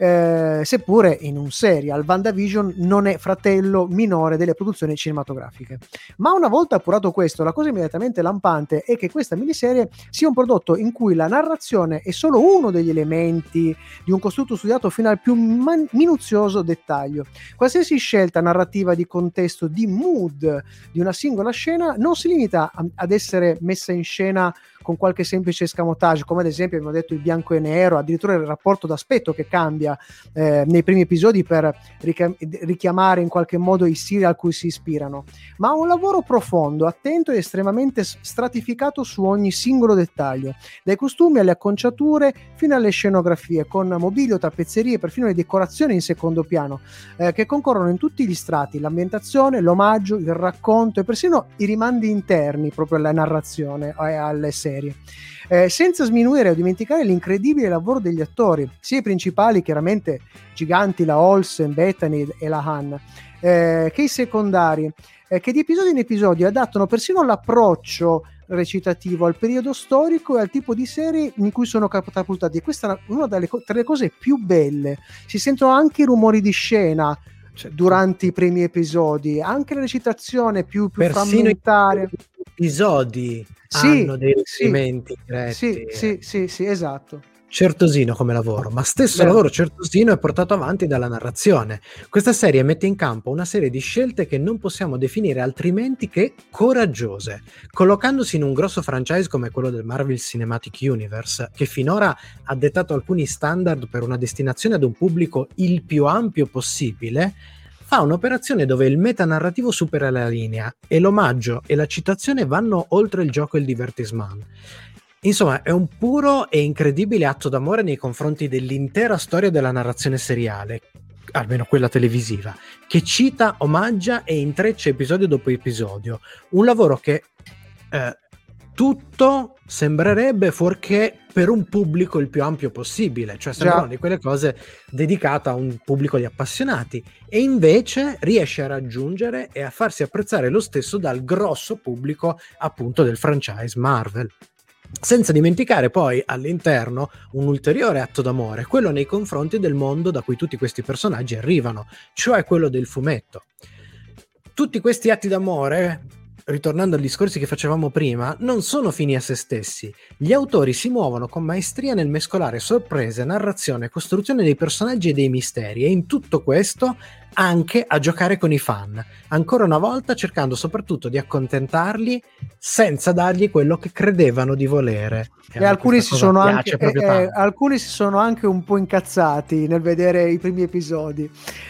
eh, seppure in un serial VandaVision non è fratello minore delle produzioni cinematografiche. Ma una volta appurato questo, la cosa immediatamente lampante è che questa miniserie sia un prodotto in cui la narrazione è solo uno degli elementi di un costrutto studiato fino al più man- minuzioso dettaglio. Qualsiasi scelta narrativa di contesto, di mood di una singola scena non si limita a- ad essere messa in scena con qualche semplice escamotage, come ad esempio abbiamo detto il bianco e nero, addirittura il rapporto d'aspetto che cambia eh, nei primi episodi per richiamare in qualche modo i serial a cui si ispirano, ma un lavoro profondo, attento e estremamente stratificato su ogni singolo dettaglio, dai costumi alle acconciature fino alle scenografie, con mobilio, tappezzerie, perfino le decorazioni in secondo piano, eh, che concorrono in tutti gli strati, l'ambientazione, l'omaggio, il racconto e persino i rimandi interni proprio alla narrazione e alle serie. Eh, senza sminuire o dimenticare l'incredibile lavoro degli attori, sia i principali, chiaramente giganti, la Olsen, Bethany e la Han, eh, che i secondari, eh, che di episodio in episodio adattano persino l'approccio recitativo al periodo storico e al tipo di serie in cui sono catapultati. E questa è una delle tra le cose più belle. Si sentono anche i rumori di scena cioè, durante i primi episodi, anche la recitazione più, più frammentaria. Episodi sì, hanno dei riferimenti sì, sì, sì, sì, sì, esatto certosino come lavoro, ma stesso Beh. lavoro certosino è portato avanti dalla narrazione. Questa serie mette in campo una serie di scelte che non possiamo definire altrimenti che coraggiose, collocandosi in un grosso franchise come quello del Marvel Cinematic Universe, che finora ha dettato alcuni standard per una destinazione ad un pubblico il più ampio possibile, fa un'operazione dove il metanarrativo supera la linea e l'omaggio e la citazione vanno oltre il gioco e il divertissement. Insomma, è un puro e incredibile atto d'amore nei confronti dell'intera storia della narrazione seriale, almeno quella televisiva, che cita, omaggia e intreccia episodio dopo episodio. Un lavoro che eh, tutto sembrerebbe fuorché per un pubblico il più ampio possibile, cioè sembrano di quelle cose dedicate a un pubblico di appassionati e invece riesce a raggiungere e a farsi apprezzare lo stesso dal grosso pubblico appunto del franchise Marvel. Senza dimenticare poi all'interno un ulteriore atto d'amore, quello nei confronti del mondo da cui tutti questi personaggi arrivano, cioè quello del fumetto. Tutti questi atti d'amore ritornando ai discorsi che facevamo prima, non sono fini a se stessi. Gli autori si muovono con maestria nel mescolare sorprese, narrazione, costruzione dei personaggi e dei misteri e in tutto questo anche a giocare con i fan, ancora una volta cercando soprattutto di accontentarli senza dargli quello che credevano di volere. E, alcuni si, anche, eh, alcuni si, sono anche, un po' incazzati nel vedere i primi episodi.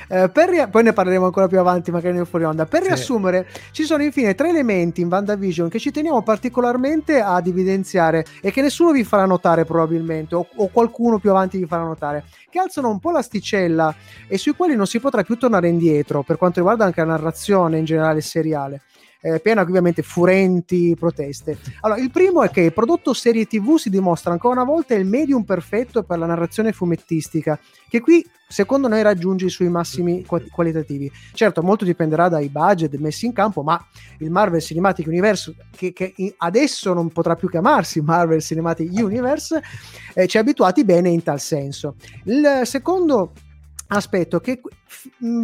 Eh, per, poi ne parleremo ancora più avanti, magari nel fuori onda. Per sì. riassumere, ci sono infine tre elementi in WandaVision che ci teniamo particolarmente ad evidenziare e che nessuno vi farà notare probabilmente, o, o qualcuno più avanti vi farà notare, che alzano un po' l'asticella e sui quali non si potrà più tornare indietro per quanto riguarda anche la narrazione in generale seriale eh, piena ovviamente furenti proteste. Allora, il primo è che il prodotto serie TV si dimostra ancora una volta il medium perfetto per la narrazione fumettistica, che qui secondo noi raggiunge i suoi massimi qualitativi. Certo, molto dipenderà dai budget messi in campo, ma il Marvel Cinematic Universe, che, che adesso non potrà più chiamarsi Marvel Cinematic Universe, eh, ci ha abituati bene in tal senso. Il secondo aspetto che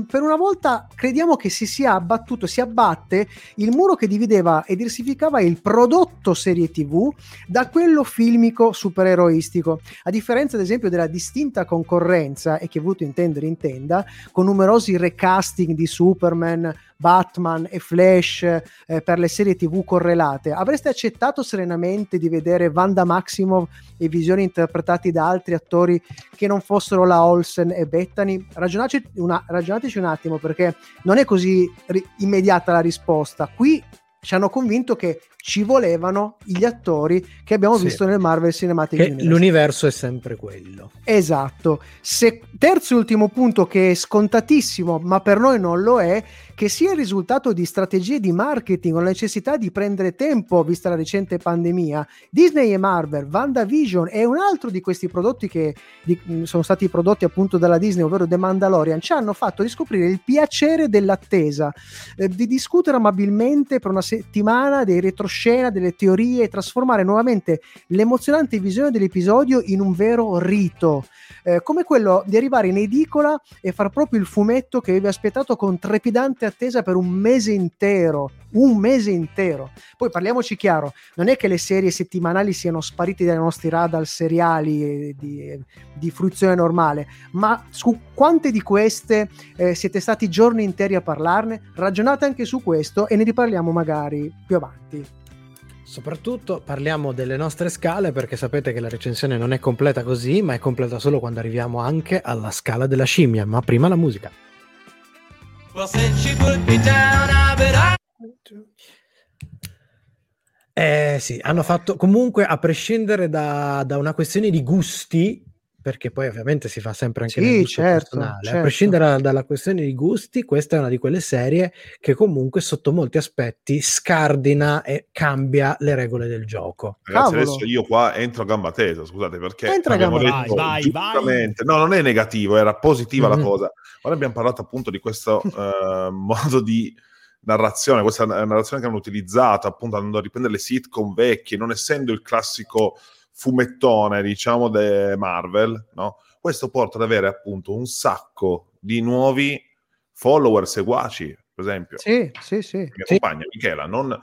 per una volta crediamo che si sia abbattuto, si abbatte il muro che divideva e diversificava il prodotto serie TV da quello filmico supereroistico, a differenza ad esempio della distinta concorrenza e che voluto intendere intenda, con numerosi recasting di Superman, Batman e Flash eh, per le serie TV correlate, avreste accettato serenamente di vedere Wanda Maximoff e visioni interpretati da altri attori che non fossero la Olsen e Bettany? Ragionateci, una, ragionateci un attimo perché non è così ri- immediata la risposta. Qui ci hanno convinto che ci volevano gli attori che abbiamo sì. visto nel Marvel Cinematic Universe. L'universo è sempre quello. Esatto. Se, terzo e ultimo punto che è scontatissimo, ma per noi non lo è, che sia il risultato di strategie di marketing o la necessità di prendere tempo, vista la recente pandemia, Disney e Marvel, WandaVision e un altro di questi prodotti che di, sono stati prodotti appunto dalla Disney, ovvero The Mandalorian, ci hanno fatto riscoprire il piacere dell'attesa, eh, di discutere amabilmente per una settimana dei retroscena scena, delle teorie e trasformare nuovamente l'emozionante visione dell'episodio in un vero rito, eh, come quello di arrivare in edicola e far proprio il fumetto che avevi aspettato con trepidante attesa per un mese intero, un mese intero. Poi parliamoci chiaro, non è che le serie settimanali siano sparite dai nostri radar seriali di, di fruizione normale, ma su quante di queste eh, siete stati giorni interi a parlarne? Ragionate anche su questo e ne riparliamo magari più avanti. Soprattutto parliamo delle nostre scale perché sapete che la recensione non è completa così, ma è completa solo quando arriviamo anche alla scala della scimmia. Ma prima la musica. Eh sì, hanno fatto comunque a prescindere da, da una questione di gusti, perché poi ovviamente si fa sempre anche Sì, nel gusto certo, personale. certo. A prescindere da- dalla questione di gusti, questa è una di quelle serie che comunque sotto molti aspetti scardina e cambia le regole del gioco. Ragazzi, Cavolo. adesso io qua entro a gamba tesa, scusate, perché Entra a gamba- detto Vai, vai, giustamente, no, non è negativo, era positiva Mhm. la cosa. Ora abbiamo parlato appunto di questo [laughs] eh, modo di narrazione, questa narrazione che hanno utilizzato, appunto andando a riprendere le sitcom vecchie, non essendo il classico fumettone, diciamo, de Marvel, no? Questo porta ad avere appunto un sacco di nuovi follower seguaci, per esempio. Sì, sì, sì. mia Sì. compagna Michela non,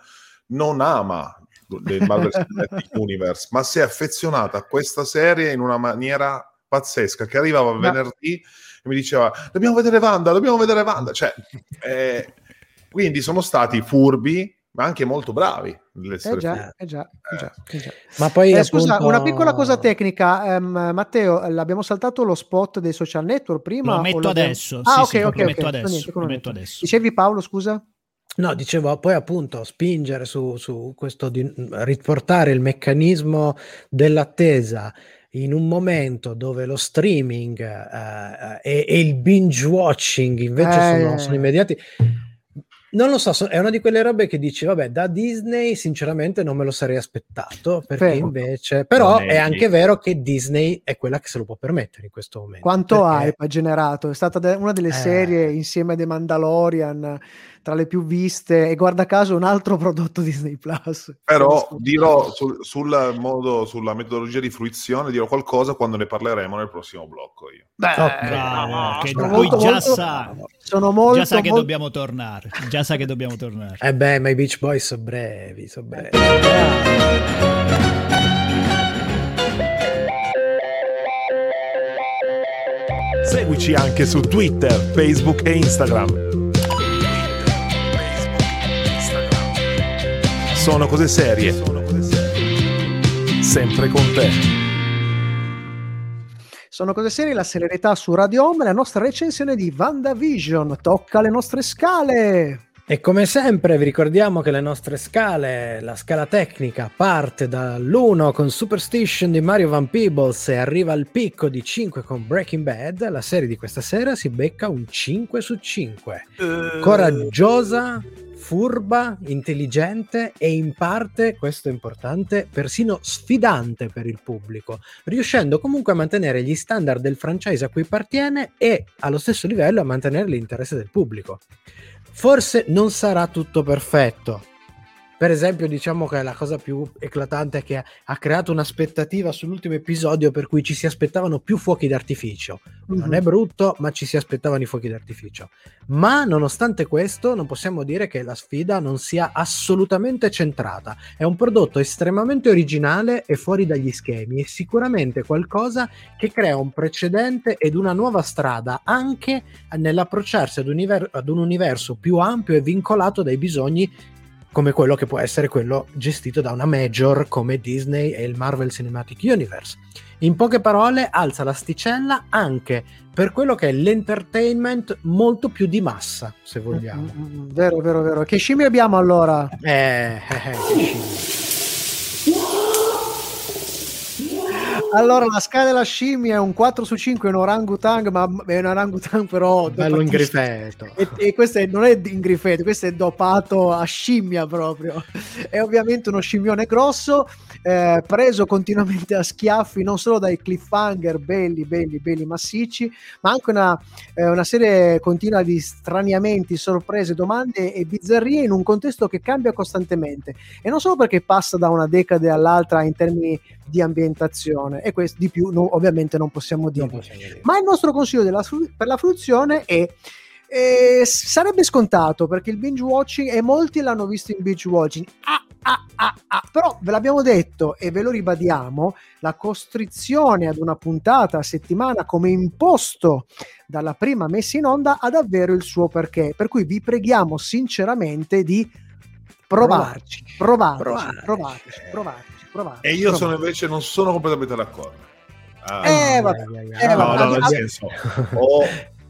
non ama il Marvel Cinematic [laughs] Universe, ma si è affezionata a questa serie in una maniera pazzesca, che arrivava Ma- venerdì e mi diceva dobbiamo vedere Wanda, dobbiamo vedere Wanda, cioè, eh, quindi sono stati furbi, ma anche molto bravi. nell'essere Eh già, eh già, eh già, eh già. Ma poi Eh, scusa, appunto- una piccola cosa tecnica, ehm, Matteo, l'abbiamo saltato lo spot dei social network prima? Lo metto adesso. Ah, sì, ok, sì, ok, lo metto adesso. Niente, lo metto adesso. Dicevi Paolo, scusa? No, dicevo, poi appunto spingere su, su questo di riportare il meccanismo dell'attesa in un momento dove lo streaming eh, e, e il binge watching invece Eh. sono, sono immediati. Non lo so, è una di quelle robe che dici, vabbè, da Disney sinceramente non me lo sarei aspettato, perché Vero. invece, però è anche vero che Disney è quella che se lo può permettere in questo momento. Quanto perché- hype ha generato? È stata de- una delle Eh. serie insieme a The Mandalorian tra le più viste e guarda caso un altro prodotto [laughs] Disney Plus. Però dirò sul, sul modo, sulla metodologia di fruizione, dirò qualcosa quando ne parleremo nel prossimo blocco io. Beh, Ok. Bravo, no, che sono lui molto, già molto- sa, sono molto, già sa che molto- dobbiamo tornare. Già sa che dobbiamo tornare. Eh beh, ma i Beach Boys sono brevi, sono brevi. Seguici anche su Twitter, Facebook e Instagram. Sono cose serie. Sempre con te. Sono cose serie, la serietà su Radio Home, la nostra recensione di WandaVision. Tocca le nostre scale. E come sempre vi ricordiamo che le nostre scale, la scala tecnica parte dall'1 con Superstition di Mario Van Peebles e arriva al picco di 5 con Breaking Bad, la serie di questa sera si becca un 5 su 5. Coraggiosa, furba, intelligente e in parte, questo è importante, persino sfidante per il pubblico, riuscendo comunque a mantenere gli standard del franchise a cui appartiene e allo stesso livello a mantenere l'interesse del pubblico. Forse non sarà tutto perfetto. Per esempio, diciamo che la cosa più eclatante è che ha creato un'aspettativa sull'ultimo episodio per cui ci si aspettavano più fuochi d'artificio. Non Mhm. è brutto, ma ci si aspettavano i fuochi d'artificio. Ma nonostante questo, non possiamo dire che la sfida non sia assolutamente centrata. È un prodotto estremamente originale e fuori dagli schemi e sicuramente qualcosa che crea un precedente ed una nuova strada anche nell'approcciarsi ad, univer- ad un universo più ampio e vincolato dai bisogni come quello che può essere quello gestito da una major come Disney e il Marvel Cinematic Universe. In poche parole, alza l'asticella anche per quello che è l'entertainment molto più di massa, se vogliamo. Mm, mm, mm, Vero, vero, vero. Che scimmie abbiamo allora? Eh, eh, eh, che scimmia. Allora, la scala della scimmia è un 4 su 5, è un orangutang, ma è un orangutang però... Bello in dopatissimo. grifetto. E, e questo è- non è in grifetto, questo è dopato a scimmia proprio. È ovviamente uno scimmione grosso, eh, preso continuamente a schiaffi non solo dai cliffhanger belli, belli, belli massicci, ma anche una, eh, una serie continua di straniamenti, sorprese, domande e bizzarrie in un contesto che cambia costantemente. E non solo perché passa da una decade all'altra in termini di ambientazione, e questo di più no- ovviamente non possiamo dire. Non possiamo dire. Ma il nostro consiglio della per la fruizione è eh, sarebbe scontato perché il binge watching e molti l'hanno visto in binge watching ah, ah, ah, ah. però ve l'abbiamo detto e ve lo ribadiamo la costrizione ad una puntata a settimana come imposto dalla prima messa in onda ha davvero il suo perché per cui vi preghiamo sinceramente di provarci, provarci, provarci, provarci, provarci, provarci. E io provarci. sono invece non sono completamente d'accordo. Ah, eh, vabbè, eh, no, vabbè. no, nel senso, ho,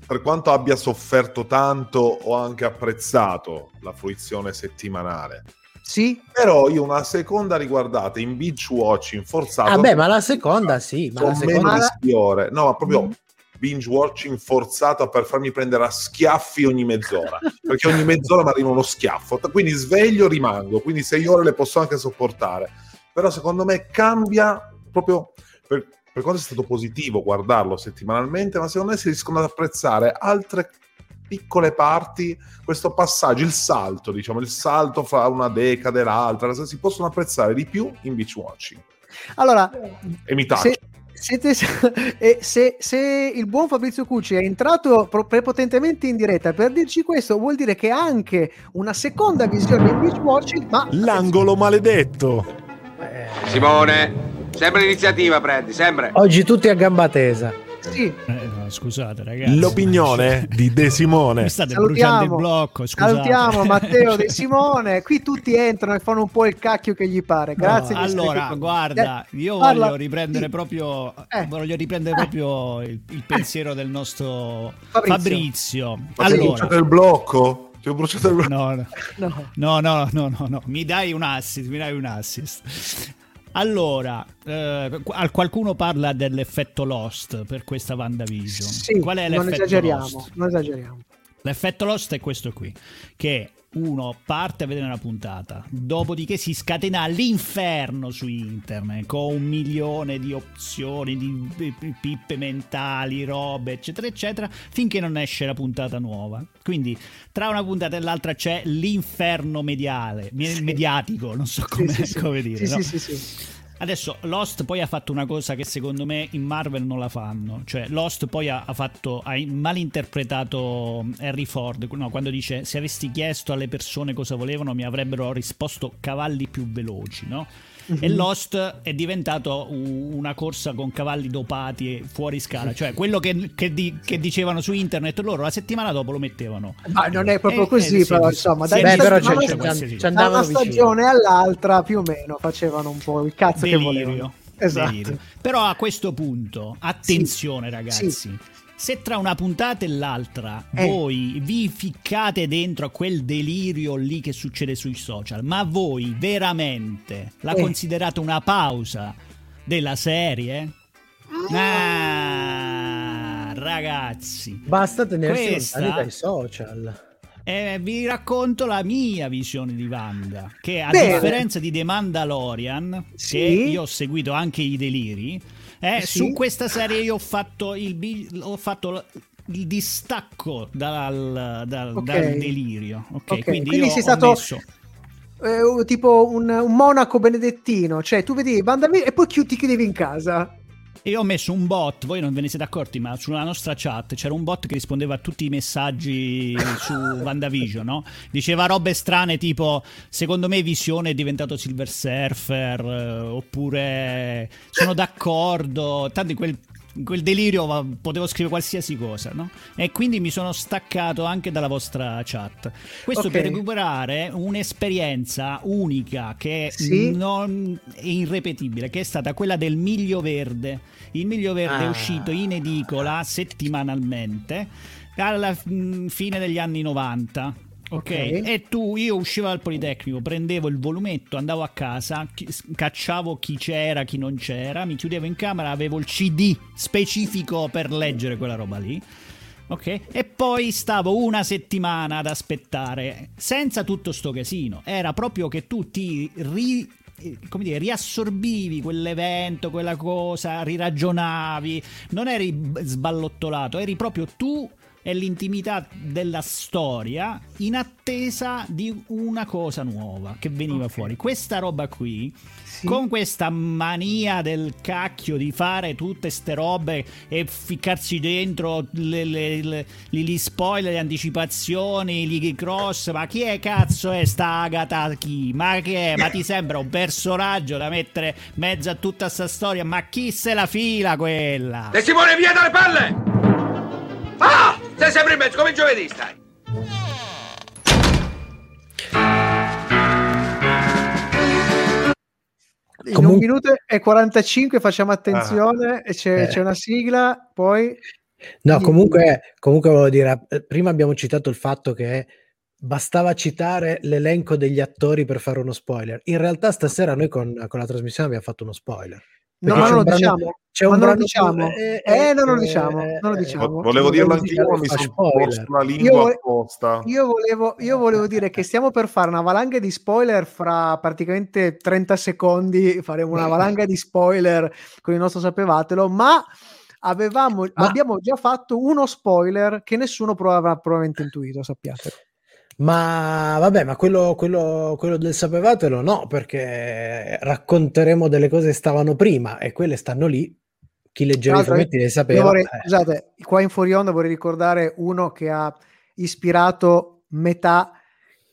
per quanto abbia sofferto tanto, ho anche apprezzato la fruizione settimanale. Sì. Però io una seconda riguardata in beach watching forzato. Vabbè, ah, ma la seconda sì. Ma la seconda... Ore. No, ma proprio mm. binge watching forzato per farmi prendere a schiaffi ogni mezz'ora. perché ogni mezz'ora mi arriva uno schiaffo. Quindi sveglio, rimango. Quindi sei ore le posso anche sopportare. Però secondo me cambia proprio per, per quanto è stato positivo guardarlo settimanalmente, ma secondo me si riescono ad apprezzare altre piccole parti, questo passaggio, il salto, diciamo, il salto fra una decade e l'altra, si possono apprezzare di più in beach watching. Allora, e mi taccio. Siete, [laughs] se, se, il buon Fabrizio Cucci è entrato prepotentemente in diretta per dirci questo, vuol dire che ha anche una seconda visione in beach watching, ma... L'angolo maledetto! Simone, sempre iniziativa, prendi, sempre. Oggi tutti a gamba tesa. Sì. Eh, no, scusate, ragazzi. L'opinione di De Simone. Mi state salutiamo, bruciando il blocco. Scusate. Salutiamo Matteo De Simone. Qui tutti entrano e fanno un po' il cacchio che gli pare. Grazie. No, allora, guarda, eh, io parla... voglio riprendere proprio, eh. voglio riprendere proprio il, il, pensiero del nostro Fabrizio. Fabrizio. Ma allora, il blocco? Ti ho bruciato il. No no. no, no, no, no, no, Mi dai un assist, mi dai un assist. Allora, eh, qualcuno parla dell'effetto Lost per questa WandaVision. Sì, Qual è l'effetto non esageriamo, Lost? Non esageriamo. L'effetto Lost è questo qui, che uno parte a vedere una puntata, dopodiché si scatena l'inferno su internet con un milione di opzioni, di pippe mentali, robe, eccetera, eccetera, finché non esce la puntata nuova. Quindi tra una puntata e l'altra c'è l'inferno mediale, mediatico, non so come, sì, sì, come dire. Sì, no? sì, sì, sì. Adesso Lost poi ha fatto una cosa che secondo me in Marvel non la fanno, cioè Lost poi ha, ha fatto ha malinterpretato Harry Ford no, quando dice se avessi chiesto alle persone cosa volevano mi avrebbero risposto cavalli più veloci, no? Mm-hmm. e Lost è diventato una corsa con cavalli dopati fuori scala, cioè quello che, che, di, che, dicevano su internet loro la settimana dopo lo mettevano. Ma non è proprio eh, così, eh, però insomma, dai, beh, però c'è, c'è, c'è, c'è da una stagione all'altra più o meno facevano un po' il cazzo Delirio. che volevano. Esatto. Delirio. Però a questo punto, attenzione sì. ragazzi. Sì se tra una puntata e l'altra eh. voi vi ficcate dentro a quel delirio lì che succede sui social, ma voi veramente la eh. considerate una pausa della serie? Ah, ragazzi, basta tenersi questa... lontani dai social. Eh, vi racconto la mia visione di Wanda, che a Bene. differenza di The Mandalorian, sì. che io ho seguito anche i deliri, eh, sì. Su questa serie io ho fatto il, ho fatto il distacco dal, dal, okay. dal delirio. Ok, okay. quindi, quindi sei stato... Messo... Eh, tipo un, un, monaco benedettino, cioè tu vedi Banda e poi ti chiudevi in casa. E ho messo un bot, voi non ve ne siete accorti, ma sulla nostra chat c'era un bot che rispondeva a tutti i messaggi su [laughs] WandaVision, no? Diceva robe strane tipo, secondo me Visione è diventato Silver Surfer, eh, oppure sono d'accordo, tanto in quel quel delirio potevo scrivere qualsiasi cosa, no? E quindi mi sono staccato anche dalla vostra chat. Questo okay. per recuperare un'esperienza unica che sì? non è irrepetibile, che è stata quella del miglio verde. Il miglio verde ah. è uscito in edicola settimanalmente alla fine degli anni 90 Okay. ok? E tu, io uscivo dal Politecnico, prendevo il volumetto, andavo a casa, chi, cacciavo chi c'era, chi non c'era, mi chiudevo in camera, avevo il CD specifico per leggere quella roba lì. Ok? E poi stavo una settimana ad aspettare, senza tutto sto casino. Era proprio che tu ti ri, come dire, riassorbivi quell'evento, quella cosa, riragionavi, non eri sballottolato, eri proprio tu è l'intimità della storia in attesa di una cosa nuova che veniva okay. fuori. Questa roba qui, sì. con questa mania del cacchio di fare tutte ste robe e ficcarsi dentro le, le, le, gli spoiler, le anticipazioni, gli cross, ma chi è cazzo è sta Agatha chi? Ma che è? Ma ti [laughs] sembra un personaggio da mettere mezzo a tutta sta storia? Ma chi se la fila quella? E Simone via dalle palle! Ah! Sei sempre in mezzo, come giovedì stai. In Comun- un minuto e 45 facciamo attenzione, ah, c'è, eh. c'è una sigla, poi... No, comunque, comunque volevo dire, eh, prima abbiamo citato il fatto che bastava citare l'elenco degli attori per fare uno spoiler. In realtà stasera noi con, con la trasmissione abbiamo fatto uno spoiler. No, Perché ma non lo brano- diciamo. C'è un non lo diciamo. eh, Eh, non lo eh, diciamo, non lo eh, diciamo. Vo- Volevo dirlo anche io, ma mi sono posto la Io lingua vole- apposta. Io volevo, io volevo dire che stiamo per fare una valanga di spoiler fra praticamente 30 secondi, faremo una valanga di spoiler con il nostro sapevatelo, ma avevamo, Ma- abbiamo già fatto uno spoiler che nessuno pro- avrà probabilmente intuito, sappiate. Ma vabbè, ma quello, quello, quello del sapevatelo no, perché racconteremo delle cose che stavano prima e quelle stanno lì. Chi leggeva i fumetti le sapeva. vorrei- eh. Scusate, qua in Fuori Onda vorrei ricordare uno che ha ispirato metà.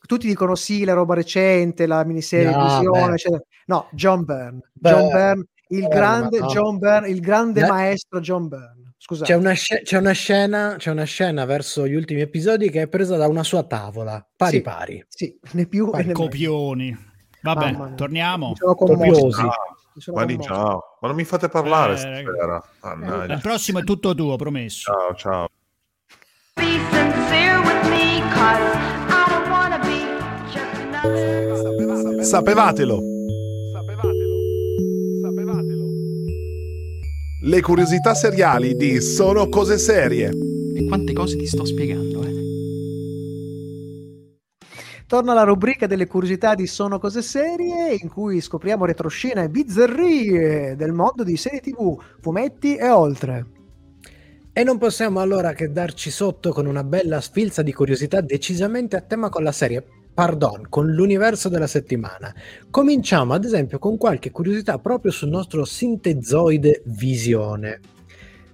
Tutti dicono sì, la roba recente, la miniserie No, Visione, beh. eccetera. No, John Byrne. Beh, John Byrne, il eh, grande no. John Byrne, il grande Beh. maestro John Byrne. Scusate. C'è una, sce- c'è una scena, c'è una scena verso gli ultimi episodi che è presa da una sua tavola, pari Sì. pari. Sì, né più e né meno. Copioni. Vabbè, Mamma torniamo. Sono. Copiosi. Ma di ciao, ma non mi fate parlare Eh, stasera. Mannaggia. Il prossimo è tutto tuo, promesso. Ciao, ciao. Be sincere Le curiosità seriali di Sono cose serie. E quante cose ti sto spiegando, eh? Torna la rubrica delle curiosità di Sono Cose Serie, in cui scopriamo retroscena e bizzarrie del mondo di serie TV, fumetti e oltre. E non possiamo allora che darci sotto con una bella sfilza di curiosità decisamente a tema con la serie, pardon, con l'universo della settimana. Cominciamo ad esempio con qualche curiosità proprio sul nostro sintezoide Visione.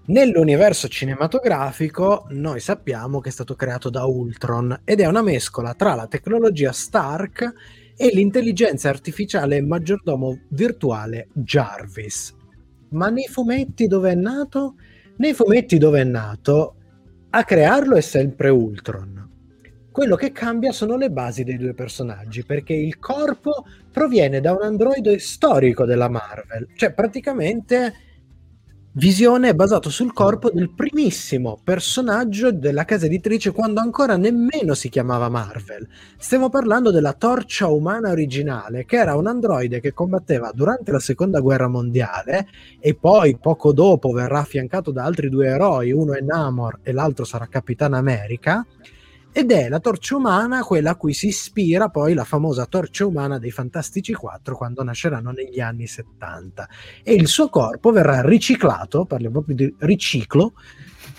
Nell'universo cinematografico noi sappiamo che è stato creato da Ultron ed è una mescola tra la tecnologia Stark e l'intelligenza artificiale maggiordomo virtuale Jarvis. Ma nei fumetti dove è nato? Nei fumetti dove è nato, a crearlo è sempre Ultron. Quello che cambia sono le basi dei due personaggi, perché il corpo proviene da un androide storico della Marvel, cioè praticamente Visione è basato sul corpo del primissimo personaggio della casa editrice quando ancora nemmeno si chiamava Marvel. Stiamo parlando della torcia umana originale, che era un androide che combatteva durante la seconda guerra mondiale e poi poco dopo verrà affiancato da altri due eroi, uno è Namor e l'altro sarà Capitan America. Ed è la torcia umana quella a cui si ispira poi la famosa torcia umana dei Fantastici 4 quando nasceranno negli anni 70. E il suo corpo verrà riciclato, parliamo proprio di riciclo,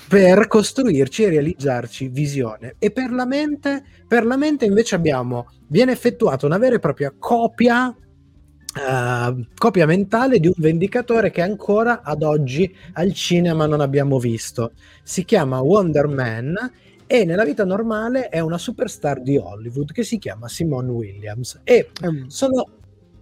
per costruirci e realizzarci visione. E per la mente, per la mente invece abbiamo, viene effettuata una vera e propria copia eh, copia mentale di un vendicatore che ancora ad oggi al cinema non abbiamo visto. Si chiama Wonder Man e nella vita normale è una superstar di Hollywood che si chiama Simone Williams. E Ehm, sono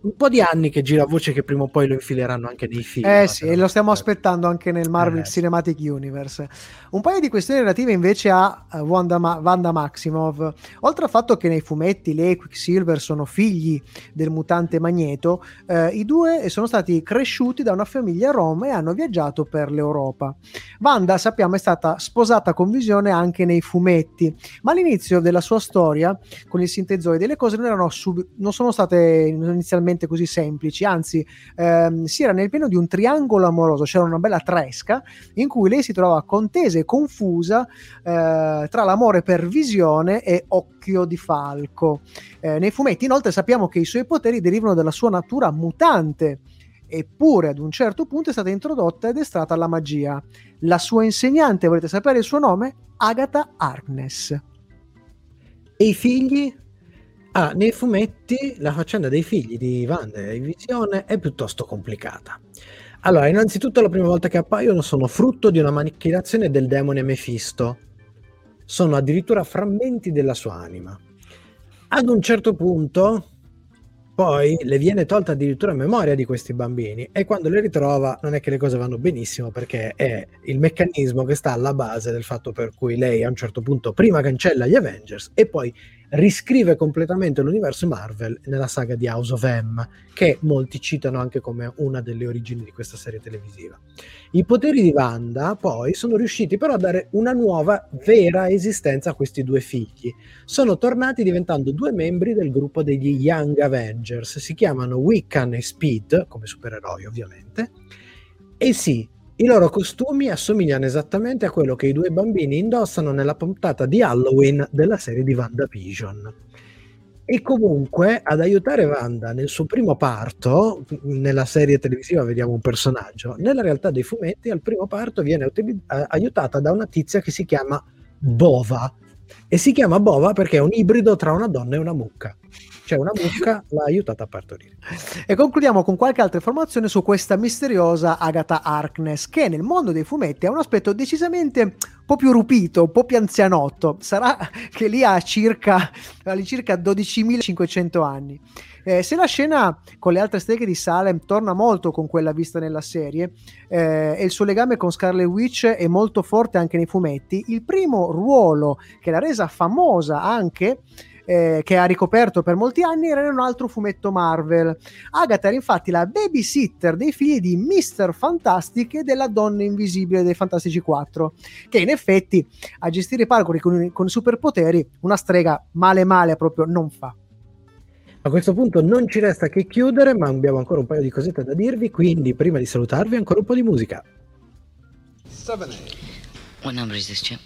un po' di anni che gira voce che prima o poi lo infileranno anche nei film. Eh sì, e lo stiamo aspettando anche nel Marvel Eh. Cinematic Universe. Un paio di questioni relative invece a eh, Wanda, Ma- Wanda Maximoff. Oltre al fatto che nei fumetti lei e Quicksilver sono figli del mutante Magneto, eh, i due sono stati cresciuti da una famiglia rom e hanno viaggiato per l'Europa. Wanda, sappiamo, è stata sposata con Visione anche nei fumetti, ma all'inizio della sua storia con il sintezoide le cose non, erano sub- non sono state inizialmente così semplici, anzi ehm, si era nel pieno di un triangolo amoroso, c'era una bella tresca in cui lei si trovava contesa e confusa eh, tra l'amore per Visione e Occhio di Falco. Eh, nei fumetti inoltre sappiamo che i suoi poteri derivano dalla sua natura mutante. Eppure ad un certo punto è stata introdotta ed estratta alla magia. La sua insegnante, volete sapere il suo nome? Agatha Harkness. E i figli? Ah, nei fumetti la faccenda dei figli di Wanda e Visione è piuttosto complicata. Allora, innanzitutto la prima volta che appaiono sono frutto di una macchinazione del demone Mefisto. Sono addirittura frammenti della sua anima. Ad un certo punto, poi le viene tolta addirittura memoria di questi bambini e quando le ritrova non è che le cose vanno benissimo perché è il meccanismo che sta alla base del fatto per cui lei a un certo punto prima cancella gli Avengers e poi riscrive completamente l'universo Marvel nella saga di House of M, che molti citano anche come una delle origini di questa serie televisiva. I poteri di Wanda poi sono riusciti però a dare una nuova vera esistenza a questi due figli. Sono tornati diventando due membri del gruppo degli Young Avengers, si chiamano Wiccan e Speed, come supereroi ovviamente, e sì, i loro costumi assomigliano esattamente a quello che i due bambini indossano nella puntata di Halloween della serie di WandaVision. E comunque ad aiutare Wanda nel suo primo parto, nella serie televisiva vediamo un personaggio, nella realtà dei fumetti al primo parto viene utili- a- aiutata da una tizia che si chiama Bova. E si chiama Bova perché è un ibrido tra una donna e una mucca. Cioè una mucca l'ha aiutata a partorire. E concludiamo con qualche altra informazione su questa misteriosa Agatha Harkness, che nel mondo dei fumetti ha un aspetto decisamente un po' più rupito, un po' più anzianotto. Sarà che lì ha circa, circa 12.500 anni. Eh, se la scena con le altre streghe di Salem torna molto con quella vista nella serie eh, e il suo legame con Scarlet Witch è molto forte anche nei fumetti, il primo ruolo che l'ha resa famosa anche eh, che ha ricoperto per molti anni era in un altro fumetto Marvel. Agatha era infatti la babysitter dei figli di Mr. Fantastic e della donna invisibile dei Fantastici 4, che in effetti a gestire i parcoli con, con superpoteri una strega male male proprio non fa. A questo punto non ci resta che chiudere, ma abbiamo ancora un paio di cosette da dirvi, quindi prima di salutarvi ancora un po' di musica. What number is this, Chip?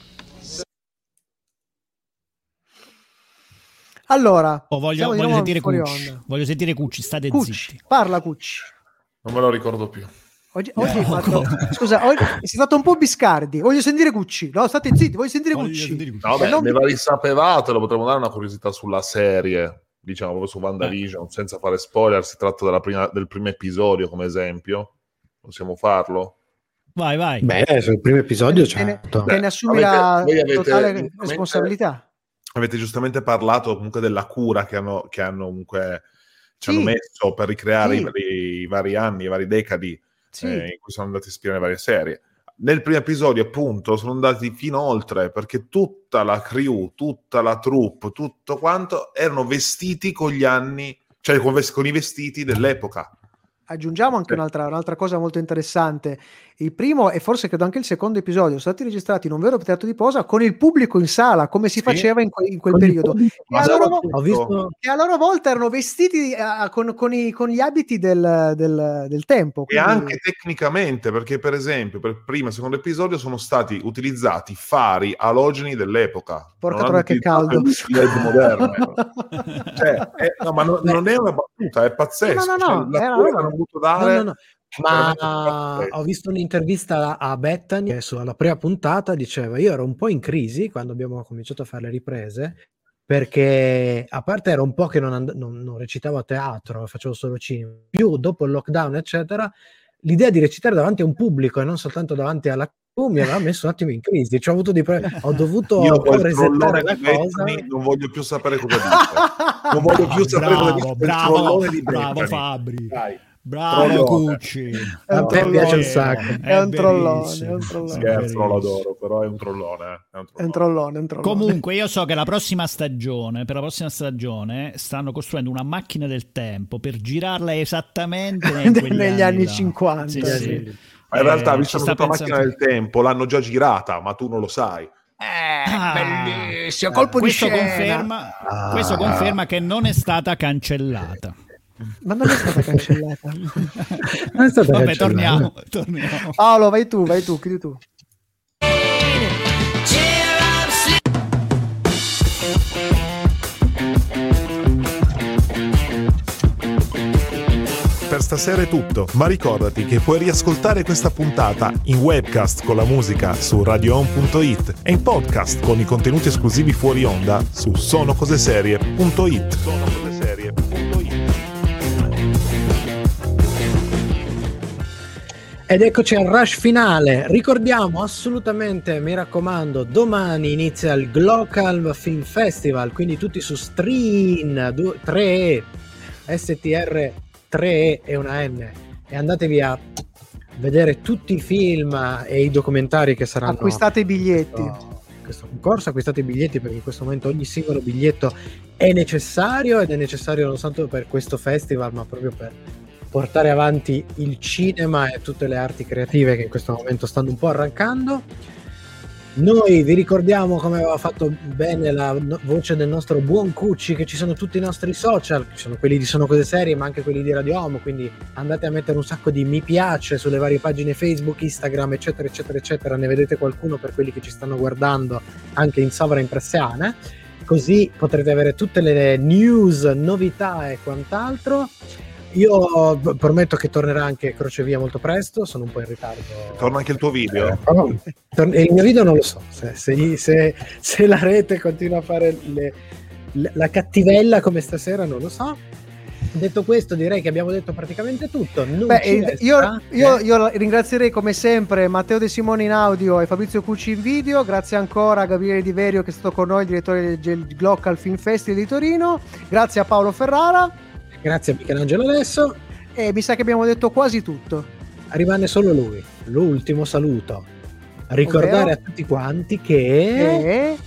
Allora, Oh, voglio, voglio sentire Cucci. Voglio sentire Cucci, state Cucci, zitti. parla Cucci. Non me lo ricordo più. Oggi, oggi hai fatto- scusa, oggi, sei stato un po' biscardi. Voglio sentire Cucci. No, state zitti, voglio sentire Voglio Cucci. sentire Cucci. No, beh, non- me la risapevate, lo potremmo dare una curiosità sulla serie, diciamo proprio su WandaVision, senza fare spoiler, si tratta della prima- del primo episodio come esempio. Possiamo farlo? Vai, vai. Beh, sul primo episodio Te ne, certo. te ne assumi avete- la avete totale giustamente- responsabilità. Avete giustamente parlato comunque della cura che hanno, che hanno comunque ci Sì. hanno messo per ricreare Sì. i, vari, i vari anni, i vari decadi Sì. eh, in cui sono andati a ispirare le varie serie. Nel primo episodio, appunto, sono andati fino oltre perché tutta la crew, tutta la troupe, tutto quanto erano vestiti con gli anni, cioè con, con i vestiti dell'epoca. Aggiungiamo anche un'altra, un'altra cosa molto interessante. Il primo e forse credo anche il secondo episodio sono stati registrati in un vero teatro di posa con il pubblico in sala, come si Sì. faceva in, que- in quel Con periodo. E a, loro, visto che a loro volta erano vestiti eh, con, con i- con gli abiti del, del- del tempo. E quindi- anche tecnicamente, perché per esempio per il primo e secondo episodio sono stati utilizzati fari alogeni dell'epoca. Porca Non troia che caldo. moderne. [laughs] Cioè, è- no, ma non, non è una battuta, è pazzesco. No, no, no, Cioè, era No, dare no, no. Ma ho visto un'intervista a su- alla prima puntata diceva io ero un po' in crisi quando abbiamo cominciato a fare le riprese perché a parte era un po' che non, and- non- non recitavo a teatro, facevo solo cinema, più dopo il lockdown eccetera, l'idea di recitare davanti a un pubblico e non soltanto davanti alla crew mi aveva messo un attimo in crisi, Ci ho, avuto di pre- ho dovuto Io resettare la cosa. Bettany non voglio più sapere cosa [laughs] dice. Non voglio più sapere cosa dice bravo, bravo, bravo. Fabri. Dai, Bravo Trollone. Cucci. È un A me piace un sacco. È un trollone, è un trollone. scherzo, non verissimo. l'adoro, però è un trollone. eh, È un È un trollone. trollone, è un trollone. Comunque, io so che la prossima stagione, per la prossima stagione, stanno costruendo una macchina del tempo per girarla esattamente [laughs] Negli anni là. 50, Sì, sì. sì. Ma in realtà, Eh, visto ci che la macchina del tempo l'hanno già girata, ma tu non lo sai. Ah, Bellissimo, colpo di questo scena. conferma, Ah. questo conferma che non è stata cancellata. Ma non è stata cancellata. [laughs] Non è stata Vabbè, cancellata. torniamo, torniamo. Paolo, vai tu, vai tu, chiudi tu. Per stasera è tutto, ma ricordati che puoi riascoltare questa puntata in webcast con la musica su radioon.it e in podcast con i contenuti esclusivi fuori onda su sonocoseserie.it. Ed eccoci al rush finale. Ricordiamo assolutamente, mi raccomando, domani inizia il Glocal Film Festival, quindi tutti su Stream 3 STR 3 e una N e andatevi a vedere tutti i film e i documentari che saranno Acquistate i biglietti. questo, questo concorso, acquistate i biglietti perché in questo momento ogni singolo biglietto è necessario ed è necessario non soltanto per questo festival ma proprio per portare avanti il cinema e tutte le arti creative che in questo momento stanno un po' arrancando. Noi vi ricordiamo come aveva fatto bene la voce del nostro buon Cucci che ci sono tutti i nostri social, ci sono quelli di Sono Cose Serie ma anche quelli di Radio Home, quindi andate a mettere un sacco di mi piace sulle varie pagine Facebook, Instagram eccetera eccetera eccetera, ne vedete qualcuno per quelli che ci stanno guardando anche in sovraimpressione, così potrete avere tutte le news, novità e quant'altro. Io prometto che tornerà anche Crocevia molto presto, sono un po' in ritardo. Torna anche il tuo video. Oh, tor- e il mio video non lo so, se, se- se- se la rete continua a fare le- le- la cattivella come stasera non lo so. Detto questo direi che abbiamo detto praticamente tutto. Beh, eh, io, io- io ringrazierei come sempre Matteo De Simone in audio e Fabrizio Cucci in video. Grazie ancora a Gabriele Di Verio che è stato con noi, il direttore del Glocal Film Festival di Torino. Grazie a Paolo Ferrara. Grazie a Michelangelo adesso. E mi sa che abbiamo detto quasi tutto. Rimane solo lui. L'ultimo saluto. Ricordare Ovvero? a tutti quanti che E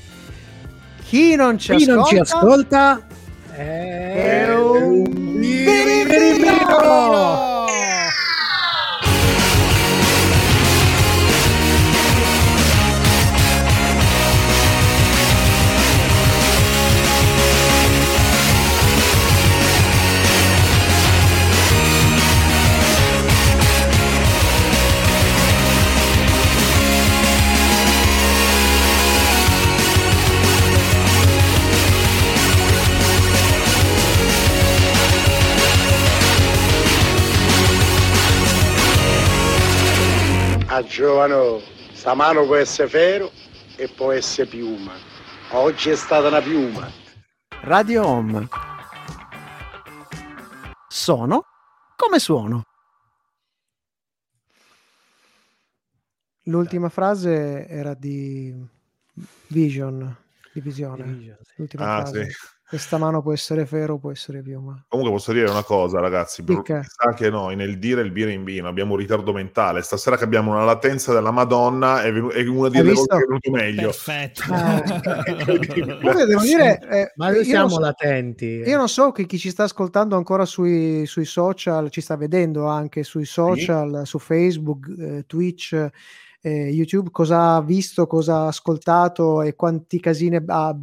chi non ci chi ascolta, non ci ascolta è è un birimbino! A giovano, sta mano può essere ferro e può essere piuma. Oggi è stata una piuma. Radio Home. Sono come suono. L'ultima frase era di Vision, di Visione. L'ultima Ah, frase. sì. Questa mano può essere ferro, può essere piuma. Comunque posso dire una cosa, ragazzi. per- Dica. mi sa che noi nel dire il birimbino abbiamo un ritardo mentale. Stasera che abbiamo una latenza della Madonna è, venu- è una delle visto? volte che è venuto meglio. Perfetto. [laughs] [laughs] Guarda, devo dire, eh, Ma noi siamo so- latenti. Io non so che chi ci sta ascoltando ancora sui, sui social, ci sta vedendo anche sui social, su Facebook, eh, Twitch, eh, YouTube, cosa ha visto, cosa ha ascoltato e quanti casini ha, ha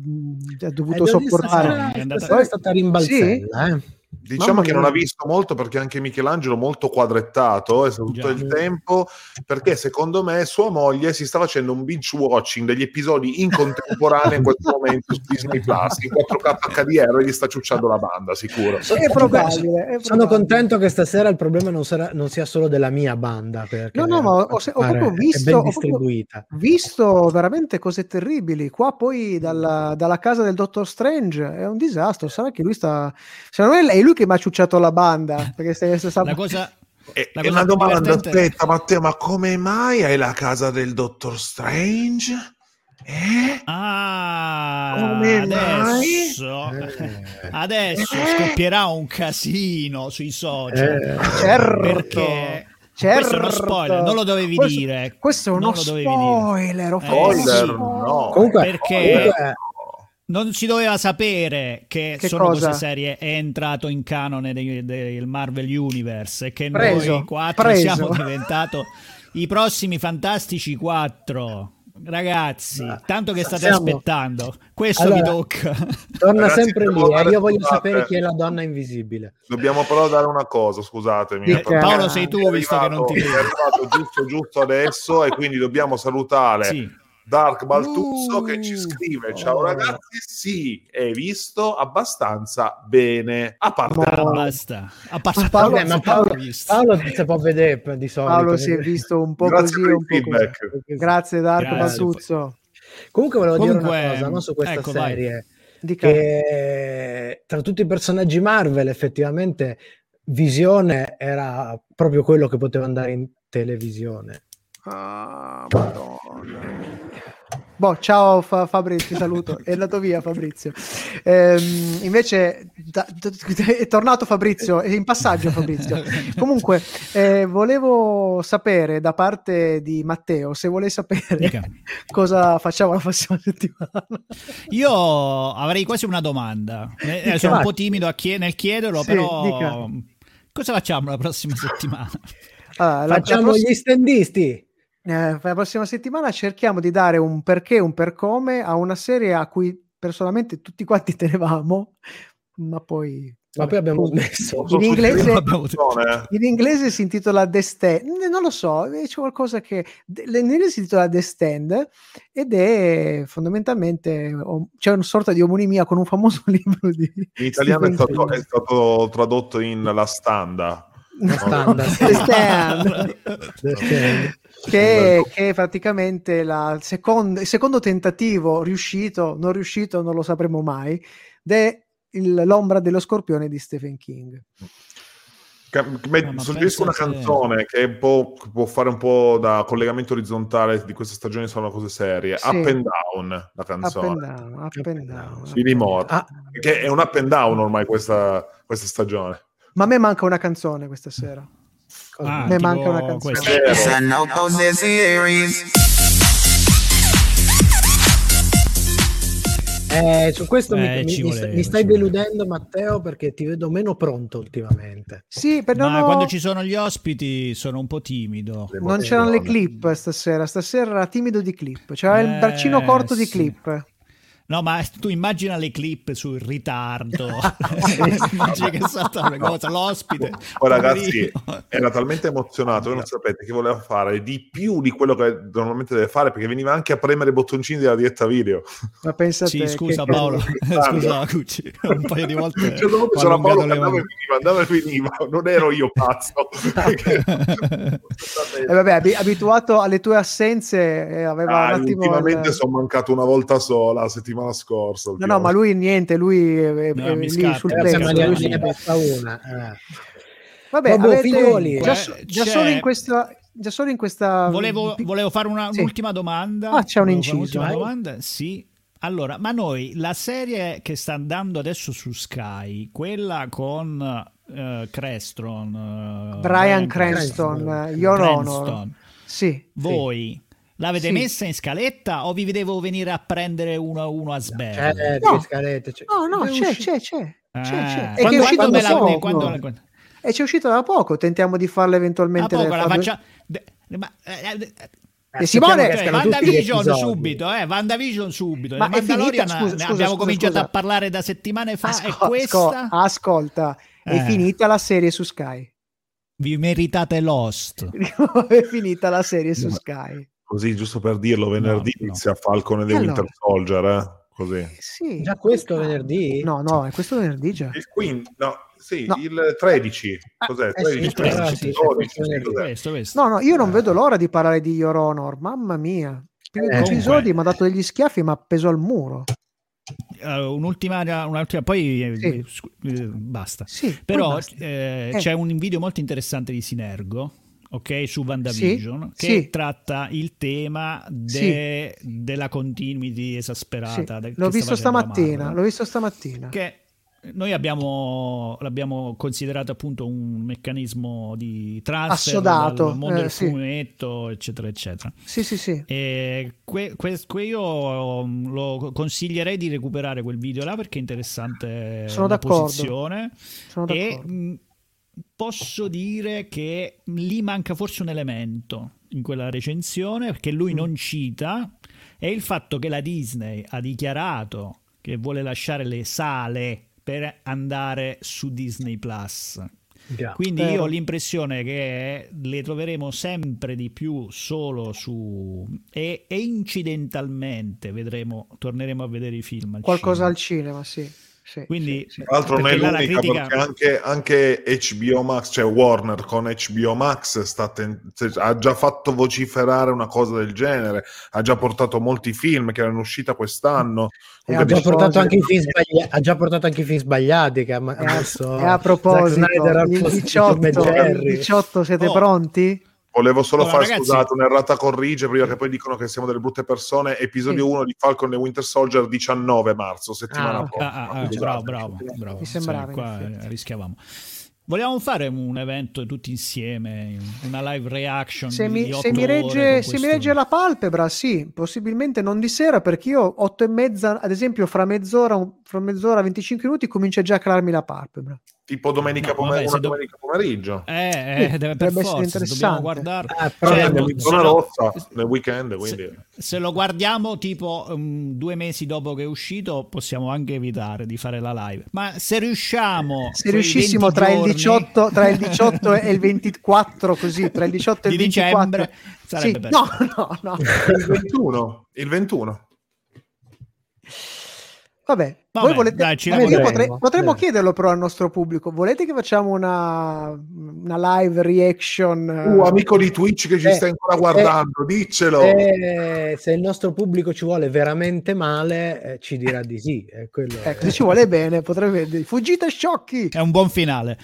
dovuto Eh, sopportare. stasera- stasera è stata rimbalzella, eh. Diciamo Mamma che non ha visto molto perché anche Michelangelo molto quadrettato è stato tutto Già. il tempo perché secondo me sua moglie si sta facendo un binge watching degli episodi in contemporanea in questo momento su Disney Plus in 4K HDR e gli sta ciucciando la banda sicuro È probabile, è Sono contento che stasera il problema non, sarà, non sia solo della mia banda. Perché No, no, ma ho, ho proprio visto, ho proprio visto veramente cose terribili. Qua poi dalla, dalla casa del Dottor Strange è un disastro. Sarà che lui sta. Secondo me è lui che mi ha ciucciato la banda. [laughs] Perché se, se sa- La cosa, e, la e una domanda aspetta Matteo ma come mai hai la casa del Dottor Strange? Eh? Ah, Come adesso, Eh. adesso Eh. scoppierà un casino sui social. Eh, Certo. Perché Certo. questo è uno spoiler, non lo dovevi Questo- dire. Questo è uno Non lo dovevi dire. spoiler. ho Eh, Spoiler, sì. no Comunque, Perché- comunque, Non si doveva sapere che, Che sono cosa? cose serie è entrato in canone dei- del Marvel Universe e che Preso, noi quattro preso. siamo diventati i prossimi Fantastici 4. Ragazzi, tanto che state siamo- aspettando, questo Allora, vi tocca. torna Ragazzi, sempre lì. eh, dare- Io voglio scusate. sapere chi è la donna invisibile. Dobbiamo però dare una cosa, scusatemi. Dica. perché Paolo, sei tu, visto che non ti arrivato- vedo. È arrivato giusto, giusto adesso e quindi dobbiamo salutare Sì. Dark Baltuzzo che ci Uh, scrive Ciao oh. ragazzi, sì, hai visto abbastanza bene. A parte basta. A parte Ma Paolo- Vabbè, ma Paolo. Paolo si può vedere di solito. Paolo si è visto un po' Grazie così, un po' così. feedback. Grazie Darko Grazie. Baltuzzo. Comunque volevo dire Comunque, una cosa no, su questa ecco, serie. Che tra tutti i personaggi Marvel effettivamente Visione era proprio quello che poteva andare in televisione. Ah, madonna. Boh, ciao Fa- Fabrizio, ti saluto. È andato via Fabrizio. Ehm, invece da- da- è tornato Fabrizio, è in passaggio Fabrizio. Comunque, eh, volevo sapere da parte di Matteo, se vuole sapere Dica. cosa facciamo la prossima settimana. Io avrei quasi una domanda. Eh, Dica. sono un po' timido a chie- nel chiederlo, Sì, però dica. cosa facciamo la prossima settimana? Allora, la- la Facciamo prossima- gli standisti. Eh, la prossima settimana cerchiamo di dare un perché, un per come a una serie a cui personalmente tutti quanti [laughs] tenevamo, ma poi... Ma poi abbiamo smesso. In inglese, [laughs] in inglese si intitola The Stand, non lo so, eh, c'è qualcosa che... In inglese si intitola The Stand ed è fondamentalmente, c'è una sorta di omonimia con un famoso [laughs] libro di... In italiano è stato, è stato tradotto in La Standa. La standa, sì. The Stand. The Stand. che, che è praticamente la secondo, il secondo tentativo riuscito, non riuscito, non lo sapremo mai, è il- l'ombra dello scorpione di Stephen King. No, suggerisco una canzone che che può fare un po' da collegamento orizzontale di questa stagione sono cose serie. Sì. Up and Down, la Up canzone. and down, up and down. up and Moore. down. Ah. Che è un up and down ormai questa, questa stagione. Ma a me manca una canzone questa sera. Ah, Me tipo manca una canzone. Eh, su questo mi- Eh, mi, mi- voleva, mi stai deludendo, Matteo, perché ti vedo meno pronto ultimamente. Sì, per non, Ma ho- quando ci sono gli ospiti sono un po' timido. non c'erano le clip stasera. Stasera era timido di clip. C'era il Eh, braccino corto di sì. clip. No, ma tu immagina le clip sul ritardo. [laughs] Immagini che salta una cosa, l'ospite. Poi ragazzi poverino. era talmente emozionato che non sapete che voleva fare di più di quello che normalmente deve fare perché veniva anche a premere i bottoncini della diretta video. Ma pensate Sì, scusa che- Paolo, [laughs] [laughs] scusa Cucci, un paio di volte punto ho c'era Paolo che andava e veniva, andava e veniva, non ero io pazzo. Eh, vabbè, abi- abituato alle tue assenze, eh, aveva Ah, un attimo. ultimamente il- sono mancato una volta sola la settimana scorsa. No, no, ma lui niente, lui è, è- No, è mi lì scappa. sul lì- lui- ne basta una. eh. Vabbè, Vabbè, avete- figlioli. già, Eh, già solo in questa, già solo in questa Volevo, volevo fare una- Sì. un'ultima domanda. Ah, c'è un Volevo inciso, domanda, sì. Allora, ma noi la serie che sta andando adesso su Sky, quella con eh, Creston, eh, Brian Cranston, eh, Your Honor. Cranston, Sì. voi l'avete Sì. messa in scaletta o vi vedevo venire a prendere uno a uno a sberle? C'è, No. scalette, c'è. No, no, È c'è, c'è, c'è. Ah, c'è, c'è. E che quando- è uscito da la- poco. quando- E c'è uscito da poco, tentiamo di farla eventualmente. poco la faccia... de- ma- eh, eh, E Simone- Aspettiamo che Cioè, episodi. subito, eh, Vandavision subito. Ma è finita? Mandalorian Scusa, ne scusa, abbiamo scusa, cominciato scusa. a parlare da settimane fa Asco- e questa ascolta, è Eh. finita la serie su Sky. vi meritate Lost. [laughs] è finita la serie su No. Sky. Così, giusto per dirlo, venerdì No, no. inizia Falcon e the E Winter allora? Soldier, eh? Così. Eh, Sì. Già questo venerdì? No, no, è questo venerdì già. Il 15, no, sì, No. il 13. Cos'è? eh sì, 13, il 13, 13, sì, 12, sì, sì, sì, cos'è? Questo, questo. No, no, io non vedo l'ora di parlare di Your Honor. Mamma mia. Primi Eh, episodi mi ha dato degli schiaffi, ma appeso al muro. Eh, un'ultima, un'ultima, poi eh, Sì. scu- eh, basta. Sì, poi Però basta. eh, Eh. c'è un video molto interessante di Sinergo, ok, su WandaVision, Sì, che sì. tratta il tema de- della continuity Sì, esasperata. de- L'ho visto stamattina. L'ho visto stamattina. che noi abbiamo, l'abbiamo considerato appunto un meccanismo di transfer Assodato, dal mondo eh, del sì. fumetto, eccetera, eccetera. Sì, sì, sì. E que- que- que- io um, lo consiglierei di recuperare quel video là perché è interessante Sono la d'accordo. posizione Sono e d'accordo. mh, posso dire che lì manca forse un elemento in quella recensione perché lui Mm. non cita è il fatto che la Disney ha dichiarato che vuole lasciare le sale per andare su Disney Plus. Già. Quindi Vero. io ho l'impressione che le troveremo sempre di più solo su e, e incidentalmente vedremo, torneremo a vedere i film. al Qualcosa al cinema. cinema, sì. Sì, Quindi sì, sì. Tra l'altro non è l'unica critica- perché anche, anche HBO Max, cioè Warner con HBO Max sta ten- ha già fatto vociferare una cosa del genere, ha già portato molti film che erano usciti quest'anno. E Ha già, di- portato cose- anche i film sbaglia- ha già portato anche i film sbagliati che ha ma- E a, messo e a proposito, Snyder il posto di 18, Tom e il Jerry. 18 siete Oh. pronti? Volevo solo Allora, fare, ragazzi- scusate, un'errata corrige prima che poi dicono che siamo delle brutte persone. Episodio Sì. 1 di Falcon e Winter Soldier 19 marzo, settimana Ah, prossima. Ah, ah, bravo, bravo, bravo. Mi sembrava, Sì, qua rischiavamo. Volevamo fare un evento tutti insieme, una live reaction Se mi, se mi regge, se mi regge la palpebra, sì, possibilmente non di sera, perché io otto e mezza, ad esempio, fra mezz'ora, fra mezz'ora 25 minuti comincia già a calarmi la palpebra. Tipo domenica, No, pomer- vabbè, do- domenica pomeriggio. Eh, eh, Sì, deve, per forza, interessante. guardare. Ah, però Cioè, abbiamo in zona rossa nel weekend, quindi... se, se lo guardiamo tipo um, due mesi dopo che è uscito, possiamo anche evitare di fare la live. Ma se riusciamo, Se riuscissimo 20 tra il, giorni 18, tra il 18 e il 24, così, tra il 18 e il di 24. dicembre, sarebbe Sì, bello. no, no, no. Il 21. Il 21. Vabbè, Vabbè, voi volete... dai, ci Vabbè, potrei- potremmo Eh. chiederlo però al nostro pubblico. Volete che facciamo una, una live reaction? eh, Uh, amico di Twitch che ci Eh, stai ancora guardando, diccelo. Eh, se il nostro pubblico ci vuole veramente male, eh, ci dirà di sì. È quello Ecco, se ci vuole bene, potrebbe dire fuggite sciocchi. È un buon finale.